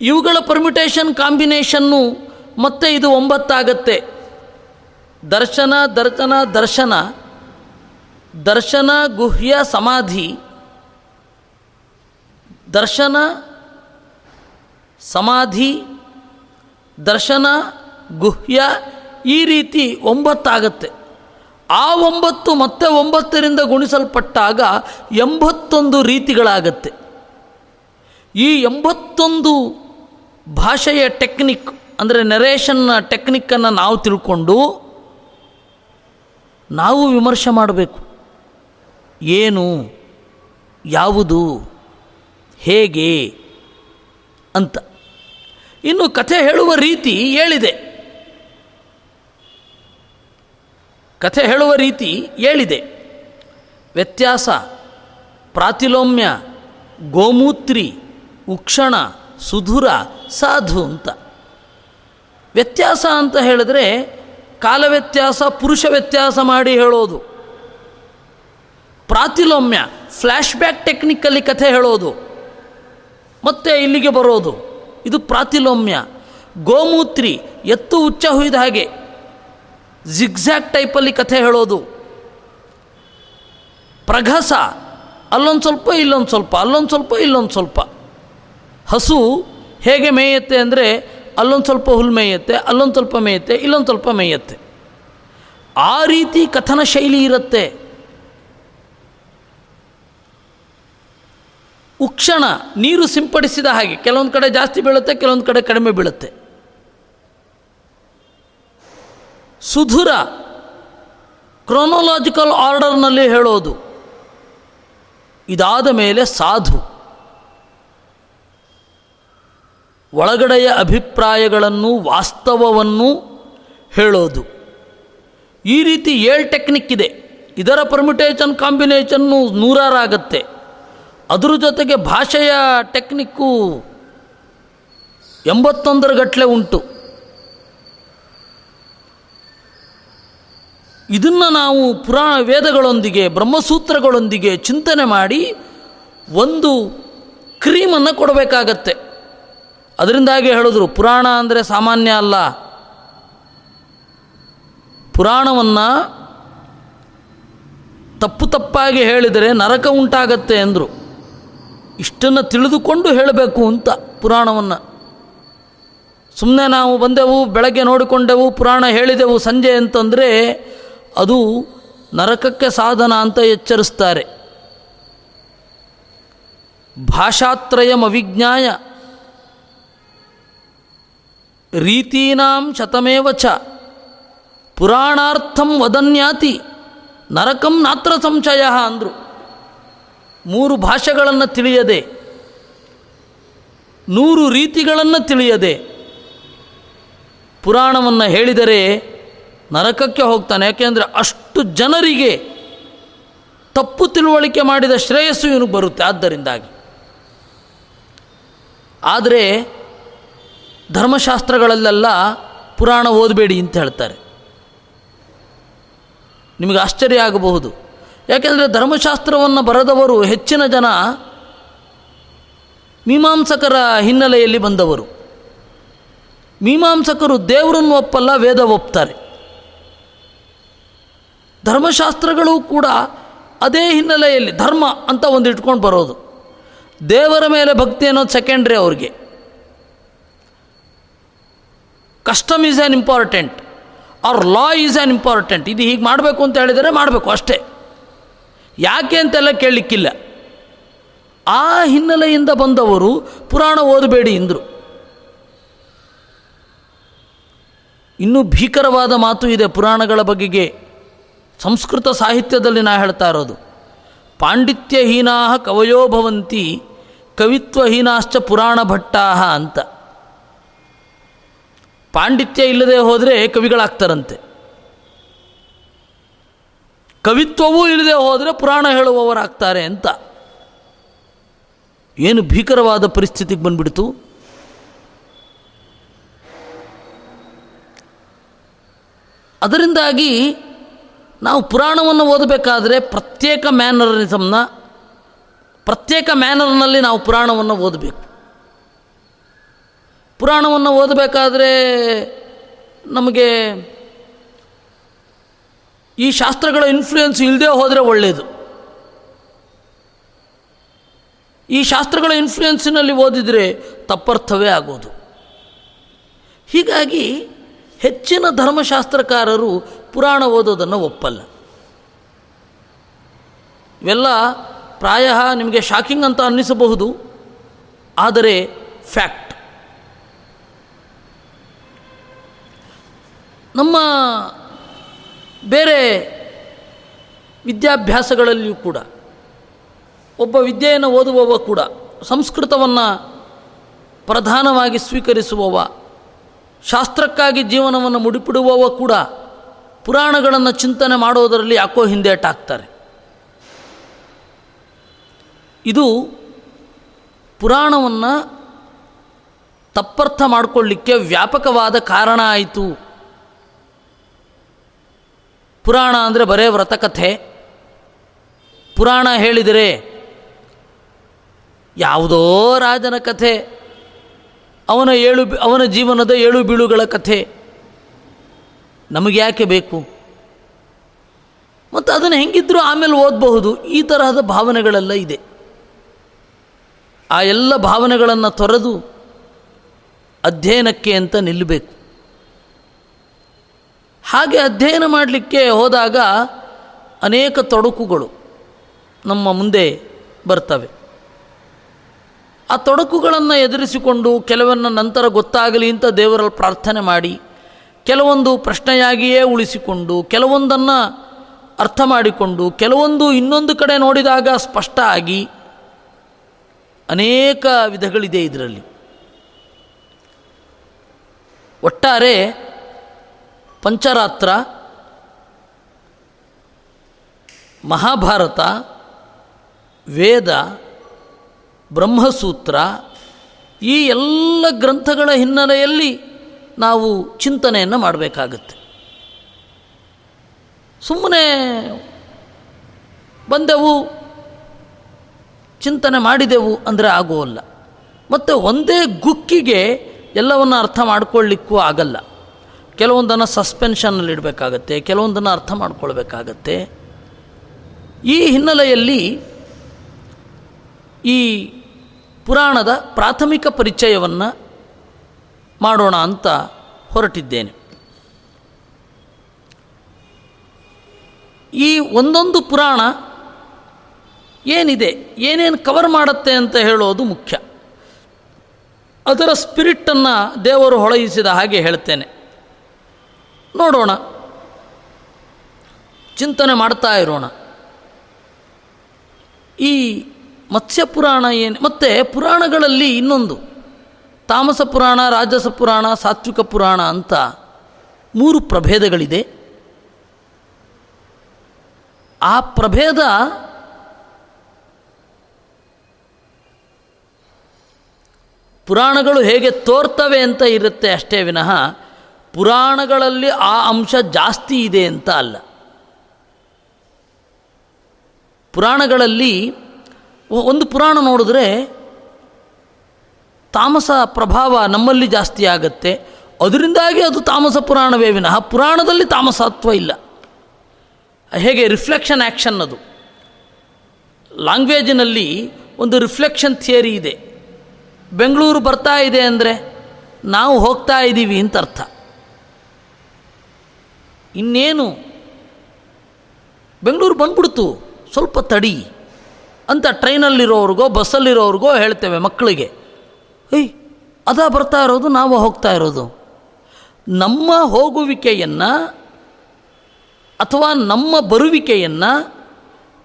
ಇವುಗಳ ಪರ್ಮಿಟೇಷನ್ ಕಾಂಬಿನೇಷನ್ನು ಮತ್ತೆ ಇದು ಒಂಬತ್ತಾಗತ್ತೆ. ದರ್ಶನ ದರ್ಶನ ದರ್ಶನ. ದರ್ಶನ, ಗುಹ್ಯ, ಸಮಾಧಿ. ದರ್ಶನ ಸಮಾಧಿ. ದರ್ಶನ, ಗುಹ್ಯ ಈ ರೀತಿ ಒಂಬತ್ತಾಗತ್ತೆ. ಆ ಒಂಬತ್ತು ಮತ್ತೆ ಒಂಬತ್ತರಿಂದ ಗುಣಿಸಲ್ಪಟ್ಟಾಗ ಎಂಬತ್ತೊಂದು ರೀತಿಗಳಾಗತ್ತೆ. ಈ ಎಂಬತ್ತೊಂದು ಭಾಷೆಯ ಟೆಕ್ನಿಕ್ ಅಂದರೆ ನೆರೇಷನ್ನ ಟೆಕ್ನಿಕ್ಕನ್ನು ನಾವು ತಿಳ್ಕೊಂಡು ನಾವು ವಿಮರ್ಶೆ ಮಾಡಬೇಕು. ಏನು, ಯಾವುದು, ಹೇಗೆ ಅಂತ. ಇನ್ನು ಕಥೆ ಹೇಳುವ ರೀತಿ ಹೇಳಿದೆ ಕಥೆ ಹೇಳುವ ರೀತಿ ಹೇಳಿದೆ. ವ್ಯತ್ಯಾಸ, ಪ್ರಾತಿಲೋಮ್ಯ, ಗೋಮೂತ್ರಿ, ಉಕ್ಷಣ, ಸುಧುರ, ಸಾಧು ಅಂತ. ವ್ಯತ್ಯಾಸ ಅಂತ ಹೇಳಿದ್ರೆ ಕಾಲ ವ್ಯತ್ಯಾಸ ಪುರುಷ ವ್ಯತ್ಯಾಸ ಮಾಡಿ ಹೇಳೋದು. ಪ್ರಾತಿಲೋಮ್ಯ ಫ್ಲ್ಯಾಶ್ಬ್ಯಾಕ್ ಟೆಕ್ನಿಕ್ಕಲ್ಲಿ ಕಥೆ ಹೇಳೋದು. ಮತ್ತೆ ಇಲ್ಲಿಗೆ ಬರೋದು. ಇದು ಪ್ರಾತಿಲೋಮ್ಯ. ಗೋಮೂತ್ರಿ, ಎತ್ತು ಉಚ್ಚ ಹುಯ್ದ ಹಾಗೆ. ಜಿಗ್ಜ್ಯಾಕ್ ಟೈಪಲ್ಲಿ ಕಥೆ ಹೇಳೋದು. ಪ್ರಘಸ, ಅಲ್ಲೊಂದು ಸ್ವಲ್ಪ, ಇಲ್ಲೊಂದು ಸ್ವಲ್ಪ, ಅಲ್ಲೊಂದು ಸ್ವಲ್ಪ, ಇಲ್ಲೊಂದು ಸ್ವಲ್ಪ. ಹಸು ಹೇಗೆ ಮೇಯುತ್ತೆ ಅಂದರೆ ಅಲ್ಲೊಂದು ಸ್ವಲ್ಪ ಹುಲ್ ಮೇಯುತ್ತೆ, ಅಲ್ಲೊಂದು ಸ್ವಲ್ಪ ಮೇಯುತ್ತೆ, ಇಲ್ಲೊಂದು ಸ್ವಲ್ಪ ಮೇಯುತ್ತೆ. ಆ ರೀತಿ ಕಥನ ಶೈಲಿ ಇರುತ್ತೆ. ಉಕ್ಷಣ, ನೀರು ಸಿಂಪಡಿಸಿದ ಹಾಗೆ, ಕೆಲವೊಂದು ಕಡೆ ಜಾಸ್ತಿ ಬೀಳುತ್ತೆ, ಕೆಲವೊಂದು ಕಡೆ ಕಡಿಮೆ ಬೀಳುತ್ತೆ. ಸುಧುರ ಕ್ರೊನೊಲಾಜಿಕಲ್ ಆರ್ಡರ್ನಲ್ಲಿ ಹೇಳೋದು. ಇದಾದ ಮೇಲೆ ಸಾಧು. ಒಳಗಡೆಯ ಅಭಿಪ್ರಾಯಗಳನ್ನು, ವಾಸ್ತವವನ್ನು ಹೇಳೋದು. ಈ ರೀತಿ ಏಳು ಟೆಕ್ನಿಕ್ ಇದೆ. ಇದರ ಪರ್ಮಿಟೇಷನ್ ಕಾಂಬಿನೇಷನ್ನು ನೂರಾರಾಗತ್ತೆ. ಅದರ ಜೊತೆಗೆ ಭಾಷೆಯ ಟೆಕ್ನಿಕ್ಕು ಎಂಬತ್ತೊಂದರ ಗಟ್ಟಲೆ ಉಂಟು. ಇದನ್ನು ನಾವು ಪುರಾಣ ವೇದಗಳೊಂದಿಗೆ, ಬ್ರಹ್ಮಸೂತ್ರಗಳೊಂದಿಗೆ ಚಿಂತನೆ ಮಾಡಿ ಒಂದು ಕ್ರೀಮನ್ನು ಕೊಡಬೇಕಾಗತ್ತೆ. ಅದರಿಂದಾಗಿ ಹೇಳಿದ್ರು, ಪುರಾಣ ಅಂದರೆ ಸಾಮಾನ್ಯ ಅಲ್ಲ. ಪುರಾಣವನ್ನು ತಪ್ಪು ತಪ್ಪಾಗಿ ಹೇಳಿದರೆ ನರಕ ಉಂಟಾಗತ್ತೆ ಅಂದರು. ಇಷ್ಟನ್ನು ತಿಳಿದುಕೊಂಡು ಹೇಳಬೇಕು ಅಂತ ಪುರಾಣವನ್ನು. ಸುಮ್ಮನೆ ನಾವು ಬಂದೆವು, ಬೆಳಗ್ಗೆ ನೋಡಿಕೊಂಡೆವು, ಪುರಾಣ ಹೇಳಿದೆವು ಸಂಜೆ ಅಂತಂದರೆ ಅದು ನರಕಕ್ಕೆ ಸಾಧನ ಅಂತ ಎಚ್ಚರಿಸ್ತಾರೆ. ಭಾಷಾತ್ರಯಂ ಅವಿಜ್ಞಾಯ. ರೀತೀನಾಂ ಶತಮೇವ ಚ. ಪುರಾಣಾರ್ಥಂ ವದನ್ಯಾತಿ. ನರಕಂ ನಾತ್ರ ಸಂಶಯ ಅಂದರು. ಮೂರು ಭಾಷೆಗಳನ್ನು ತಿಳಿಯದೆ. ನೂರು ರೀತಿಗಳನ್ನು ತಿಳಿಯದೆ. ಪುರಾಣವನ್ನು ಹೇಳಿದರೆ ನರಕಕ್ಕೆ ಹೋಗ್ತಾನೆ. ಯಾಕೆಂದರೆ ಅಷ್ಟು ಜನರಿಗೆ ತಪ್ಪು ತಿಳುವಳಿಕೆ ಮಾಡಿದ ಶ್ರೇಯಸ್ಸು ಇವನು ಬರುತ್ತೆ ಆದ್ದರಿಂದಾಗಿ. ಆದರೆ ಧರ್ಮಶಾಸ್ತ್ರಗಳಲ್ಲೆಲ್ಲ ಪುರಾಣ ಓದಬೇಡಿ ಅಂತ ಹೇಳ್ತಾರೆ. ನಿಮಗೆ ಆಶ್ಚರ್ಯ ಆಗಬಹುದು. ಯಾಕೆಂದರೆ ಧರ್ಮಶಾಸ್ತ್ರವನ್ನು ಬರೆದವರು ಹೆಚ್ಚಿನ ಜನ ಮೀಮಾಂಸಕರ ಹಿನ್ನೆಲೆಯಲ್ಲಿ ಬಂದವರು. ಮೀಮಾಂಸಕರು ದೇವರನ್ನು ಒಪ್ಪಲ್ಲ, ವೇದ ಒಪ್ತಾರೆ. ಧರ್ಮಶಾಸ್ತ್ರಗಳು ಕೂಡ ಅದೇ ಹಿನ್ನೆಲೆಯಲ್ಲಿ ಧರ್ಮ ಅಂತ ಒಂದು ಇಟ್ಕೊಂಡು ಬರೋದು. ದೇವರ ಮೇಲೆ ಭಕ್ತಿ ಅನ್ನೋದು ಸೆಕೆಂಡ್ರಿ ಅವ್ರಿಗೆ. ಕಸ್ಟಮ್ ಈಸ್ ಆ್ಯನ್ ಇಂಪಾರ್ಟೆಂಟ್ ಅವ್ರ ಲಾ ಈಸ್ ಆ್ಯನ್ ಇಂಪಾರ್ಟೆಂಟ್ ಇದು ಹೀಗೆ ಮಾಡಬೇಕು ಅಂತ ಹೇಳಿದರೆ ಮಾಡಬೇಕು ಅಷ್ಟೇ. ಯಾಕೆ ಅಂತೆಲ್ಲ ಕೇಳಲಿಕ್ಕಿಲ್ಲ. ಆ ಹಿನ್ನೆಲೆಯಿಂದ ಬಂದವರು ಪುರಾಣ ಓದಬೇಡಿ ಎಂದರು ಇನ್ನೂ ಭೀಕರವಾದ ಮಾತು ಇದೆ ಪುರಾಣಗಳ ಬಗೆಗೆ. ಸಂಸ್ಕೃತ ಸಾಹಿತ್ಯದಲ್ಲಿ ನಾ ಹೇಳ್ತಾ ಇರೋದು. ಪಾಂಡಿತ್ಯಹೀನಾ ಕವಯೋ ಭವಂತಿ, ಕವಿತ್ವಹೀನಾಶ್ಚ ಪುರಾಣ ಭಟ್ಟಾ ಅಂತ. ಪಾಂಡಿತ್ಯ ಇಲ್ಲದೆ ಹೋದರೆ ಕವಿಗಳಾಗ್ತಾರಂತೆ. ಕವಿತ್ವವೂ ಇಲ್ಲದೆ ಹೋದರೆ ಪುರಾಣ ಹೇಳುವವರಾಗ್ತಾರೆ ಅಂತ. ಏನು ಭೀಕರವಾದ ಪರಿಸ್ಥಿತಿಗೆ ಬಂದ್ಬಿಡ್ತು? ಅದರಿಂದಾಗಿ ನಾವು ಪುರಾಣವನ್ನು ಓದಬೇಕಾದ್ರೆ ಪ್ರತ್ಯೇಕ ಮ್ಯಾನರಿಸಮ್ನ, ಪ್ರತ್ಯೇಕ ಮ್ಯಾನರ್ನಲ್ಲಿ ನಾವು ಪುರಾಣವನ್ನು ಓದಬೇಕು. ಪುರಾಣವನ್ನು ಓದಬೇಕಾದ್ರೆ ನಮಗೆ ಈ ಶಾಸ್ತ್ರಗಳ ಇನ್ಫ್ಲೂಯೆನ್ಸ್ ಇಲ್ಲದೆ ಹೋದರೆ ಒಳ್ಳೆಯದು ಈ ಶಾಸ್ತ್ರಗಳ ಇನ್ಫ್ಲೂಯೆನ್ಸಿನಲ್ಲಿ ಓದಿದರೆ ತಪ್ಪರ್ಥವೇ ಆಗೋದು. ಹೀಗಾಗಿ ಹೆಚ್ಚಿನ ಧರ್ಮಶಾಸ್ತ್ರಕಾರರು ಪುರಾಣ ಓದೋದನ್ನು ಒಪ್ಪಲ್ಲ. ಇವೆಲ್ಲ ಪ್ರಾಯ ನಿಮಗೆ ಶಾಕಿಂಗ್ ಅಂತ ಅನ್ನಿಸಬಹುದು, ಆದರೆ ಫ್ಯಾಕ್ಟ್. ನಮ್ಮ ಬೇರೆ ವಿದ್ಯಾಭ್ಯಾಸಗಳಲ್ಲಿಯೂ ಕೂಡ, ಒಬ್ಬ ವಿದ್ಯೆಯನ್ನು ಓದುವವ ಕೂಡ, ಸಂಸ್ಕೃತವನ್ನು ಪ್ರಧಾನವಾಗಿ ಸ್ವೀಕರಿಸುವವ, ಶಾಸ್ತ್ರಕ್ಕಾಗಿ ಜೀವನವನ್ನು ಮುಡಿಪಿಡುವವ ಕೂಡ ಪುರಾಣಗಳನ್ನು ಚಿಂತನೆ ಮಾಡೋದರಲ್ಲಿ ಯಾಕೋ ಹಿಂದೇಟಾಗ್ತಾರೆ ಇದು ಪುರಾಣವನ್ನು ತಪ್ಪರ್ಥ ಮಾಡಿಕೊಳ್ಳಿಕ್ಕೆ ವ್ಯಾಪಕವಾದ ಕಾರಣ ಆಯಿತು. ಪುರಾಣ ಅಂದರೆ ಬರೇ ವ್ರತಕಥೆ. ಪುರಾಣ ಹೇಳಿದರೆ ಯಾವುದೋ ರಾಜನ ಕಥೆ, ಅವನ ಏಳು ಅವನ ಜೀವನದ ಏಳು ಬೀಳುಗಳ ಕಥೆ. ನಮಗೆ ಯಾಕೆ ಬೇಕು? ಮತ್ತು ಅದನ್ನು ಹೆಂಗಿದ್ರೂ ಆಮೇಲೆ ಓದಬಹುದು. ಈ ತರಹದ ಭಾವನೆಗಳೆಲ್ಲ ಇದೆ. ಆ ಎಲ್ಲ ಭಾವನೆಗಳನ್ನು ತೊರೆದು ಅಧ್ಯಯನಕ್ಕೆ ಅಂತ ನಿಲ್ಲಬೇಕು. ಹಾಗೆ ಅಧ್ಯಯನ ಮಾಡಲಿಕ್ಕೆ ಹೋದಾಗ ಅನೇಕ ತೊಡಕುಗಳು ನಮ್ಮ ಮುಂದೆ ಬರ್ತವೆ. ಆ ತೊಡಕುಗಳನ್ನು ಎದುರಿಸಿಕೊಂಡು ಕೆಲವನ್ನ ನಂತರ ಗೊತ್ತಾಗಲಿ ಅಂತ ದೇವರಲ್ಲಿ ಪ್ರಾರ್ಥನೆ ಮಾಡಿ ಕೆಲವೊಂದು ಪ್ರಶ್ನೆಯಾಗಿಯೇ ಉಳಿಸಿಕೊಂಡು, ಕೆಲವೊಂದನ್ನು ಅರ್ಥ ಮಾಡಿಕೊಂಡು, ಕೆಲವೊಂದು ಇನ್ನೊಂದು ಕಡೆ ನೋಡಿದಾಗ ಸ್ಪಷ್ಟ ಆಗಿ ಅನೇಕ ವಿಧಗಳಿದೆ ಇದರಲ್ಲಿ. ಒಟ್ಟಾರೆ ಪಂಚರಾತ್ರ, ಮಹಾಭಾರತ, ವೇದ, ಬ್ರಹ್ಮಸೂತ್ರ ಈ ಎಲ್ಲ ಗ್ರಂಥಗಳ ಹಿನ್ನೆಲೆಯಲ್ಲಿ ನಾವು ಚಿಂತನೆಯನ್ನು ಮಾಡಬೇಕಾಗತ್ತೆ. ಸುಮ್ಮನೆ ಬಂದೆವು, ಚಿಂತನೆ ಮಾಡಿದೆವು ಅಂದರೆ ಆಗುವಲ್ಲ ಮತ್ತು ಒಂದೇ ಗುಕ್ಕಿಗೆ ಎಲ್ಲವನ್ನು ಅರ್ಥ ಮಾಡಿಕೊಳ್ಳಿಕ್ಕೂ ಆಗಲ್ಲ. ಕೆಲವೊಂದನ್ನು ಸಸ್ಪೆನ್ಷನ್ನಲ್ಲಿ ಇಡಬೇಕಾಗತ್ತೆ, ಕೆಲವೊಂದನ್ನು ಅರ್ಥ ಮಾಡ್ಕೊಳ್ಬೇಕಾಗತ್ತೆ. ಈ ಹಿನ್ನೆಲೆಯಲ್ಲಿ ಈ ಪುರಾಣದ ಪ್ರಾಥಮಿಕ ಪರಿಚಯವನ್ನು ಮಾಡೋಣ ಅಂತ ಹೊರಟಿದ್ದೇನೆ. ಈ ಒಂದೊಂದು ಪುರಾಣ ಏನಿದೆ, ಏನೇನು ಕವರ್ ಮಾಡುತ್ತೆ ಅಂತ ಹೇಳೋದು ಮುಖ್ಯ. ಅದರ ಸ್ಪಿರಿಟ್ಟನ್ನು ದೇವರು ಹೊಳೆಯಿಸಿದ ಹಾಗೆ ಹೇಳ್ತೇನೆ. ನೋಡೋಣ. ಚಿಂತನೆ ಮಾಡ್ತಾ ಇರೋಣ. ಈ ಮತ್ಸ್ಯ ಪುರಾಣ ಏನು, ಮತ್ತು ಪುರಾಣಗಳಲ್ಲಿ ಇನ್ನೊಂದು. ತಾಮಸ ಪುರಾಣ, ರಾಜಸ ಪುರಾಣ, ಸಾತ್ವಿಕ ಪುರಾಣ ಅಂತ ಮೂರು ಪ್ರಭೇದಗಳಿದೆ. ಆ ಪ್ರಭೇದ ಪುರಾಣಗಳು ಹೇಗೆ ತೋರ್ತವೆ ಅಂತ ಇರುತ್ತೆ ಅಷ್ಟೇ ವಿನಃ ಪುರಾಣಗಳಲ್ಲಿ ಆ ಅಂಶ ಜಾಸ್ತಿ ಇದೆ ಅಂತ ಅಲ್ಲ. ಪುರಾಣಗಳಲ್ಲಿ ಒಂದು ಪುರಾಣ ನೋಡಿದ್ರೆ ತಾಮಸ ಪ್ರಭಾವ ನಮ್ಮಲ್ಲಿ ಜಾಸ್ತಿ ಆಗತ್ತೆ. ಅದರಿಂದಾಗಿ ಅದು ತಾಮಸ ಪುರಾಣವೇ ವಿನಃ. ಪುರಾಣದಲ್ಲಿ ತಾಮಸತ್ವ ಇಲ್ಲ. ಹೇಗೆ? ರಿಫ್ಲೆಕ್ಷನ್ ಆ್ಯಕ್ಷನ್ ಅದು. ಲ್ಯಾಂಗ್ವೇಜಿನಲ್ಲಿ ಒಂದು ರಿಫ್ಲೆಕ್ಷನ್ ಥಿಯರಿ ಇದೆ. ಬೆಂಗಳೂರು ಬರ್ತಾ ಇದೆ ಅಂದರೆ ನಾವು ಹೋಗ್ತಾ ಇದ್ದೀವಿ ಅಂತ ಅರ್ಥ. ಇನ್ನೇನು? ಬೆಂಗಳೂರು ಬಂದ್ಬಿಡ್ತು. ಸ್ವಲ್ಪ ತಡಿ ಅಂತ ಟ್ರೈನಲ್ಲಿರೋರಿಗೋ ಬಸ್ಸಲ್ಲಿರೋರಿಗೋ ಹೇಳ್ತೇವೆ ಮಕ್ಕಳಿಗೆ. ಏಯ್, ಅದ ಬರ್ತಾ ಇರೋದು, ನಾವು ಹೋಗ್ತಾ ಇರೋದು. ನಮ್ಮ ಹೋಗುವಿಕೆಯನ್ನು ಅಥವಾ ನಮ್ಮ ಬರುವಿಕೆಯನ್ನು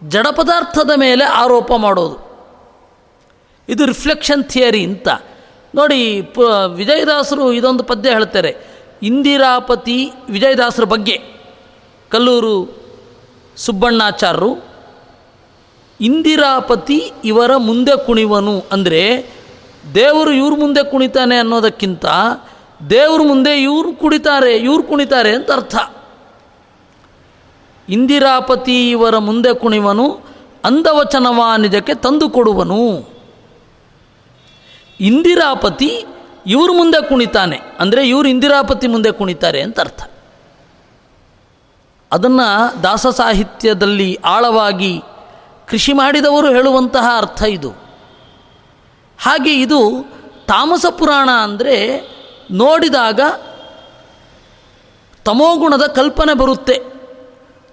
ಜಡ ಪದಾರ್ಥದ ಮೇಲೆ ಆರೋಪ ಮಾಡೋದು. ಇದು ರಿಫ್ಲೆಕ್ಷನ್ ಥಿಯರಿ ಅಂತ. ನೋಡಿ, ಪ, ವಿಜಯದಾಸರು ಇದೊಂದು ಪದ್ಯ ಹೇಳ್ತಾರೆ. ಇಂದಿರಾಪತಿ ವಿಜಯದಾಸರ ಬಗ್ಗೆ. ಕಲ್ಲೂರು ಸುಬ್ಬಣ್ಣಾಚಾರ್ಯರು ಇಂದಿರಾಪತಿ ಇವರ ಮುಂದೆ ಕುಣಿವನು ಅಂದರೆ ದೇವರು ಇವ್ರ ಮುಂದೆ ಕುಣಿತಾನೆ ಅನ್ನೋದಕ್ಕಿಂತ ದೇವ್ರ ಮುಂದೆ ಇವ್ರು ಕುಣಿತಾರೆ ಇವ್ರು ಕುಣಿತಾರೆ ಅಂತ ಅರ್ಥ. ಇಂದಿರಾಪತಿ ಇವರ ಮುಂದೆ ಕುಣಿವನು, ಅಂದವಚನವ ನಿಜಕ್ಕೆ ತಂದು ಕೊಡುವನು. ಇಂದಿರಾಪತಿ ಇವ್ರ ಮುಂದೆ ಕುಣಿತಾನೆ, ಅಂದರೆ ಇವರು ಇಂದಿರಾಪತಿ ಮುಂದೆ ಕುಣಿತಾರೆ ಅಂತ ಅರ್ಥ. ಅದನ್ನು ದಾಸ ಸಾಹಿತ್ಯದಲ್ಲಿ ಆಳವಾಗಿ ಕೃಷಿ ಮಾಡಿದವರು ಹೇಳುವಂತಹ ಅರ್ಥ ಇದು. ಹಾಗೆ ಇದು ತಾಮಸ ಪುರಾಣ ಅಂದರೆ ನೋಡಿದಾಗ ತಮೋಗುಣದ ಕಲ್ಪನೆ ಬರುತ್ತೆ.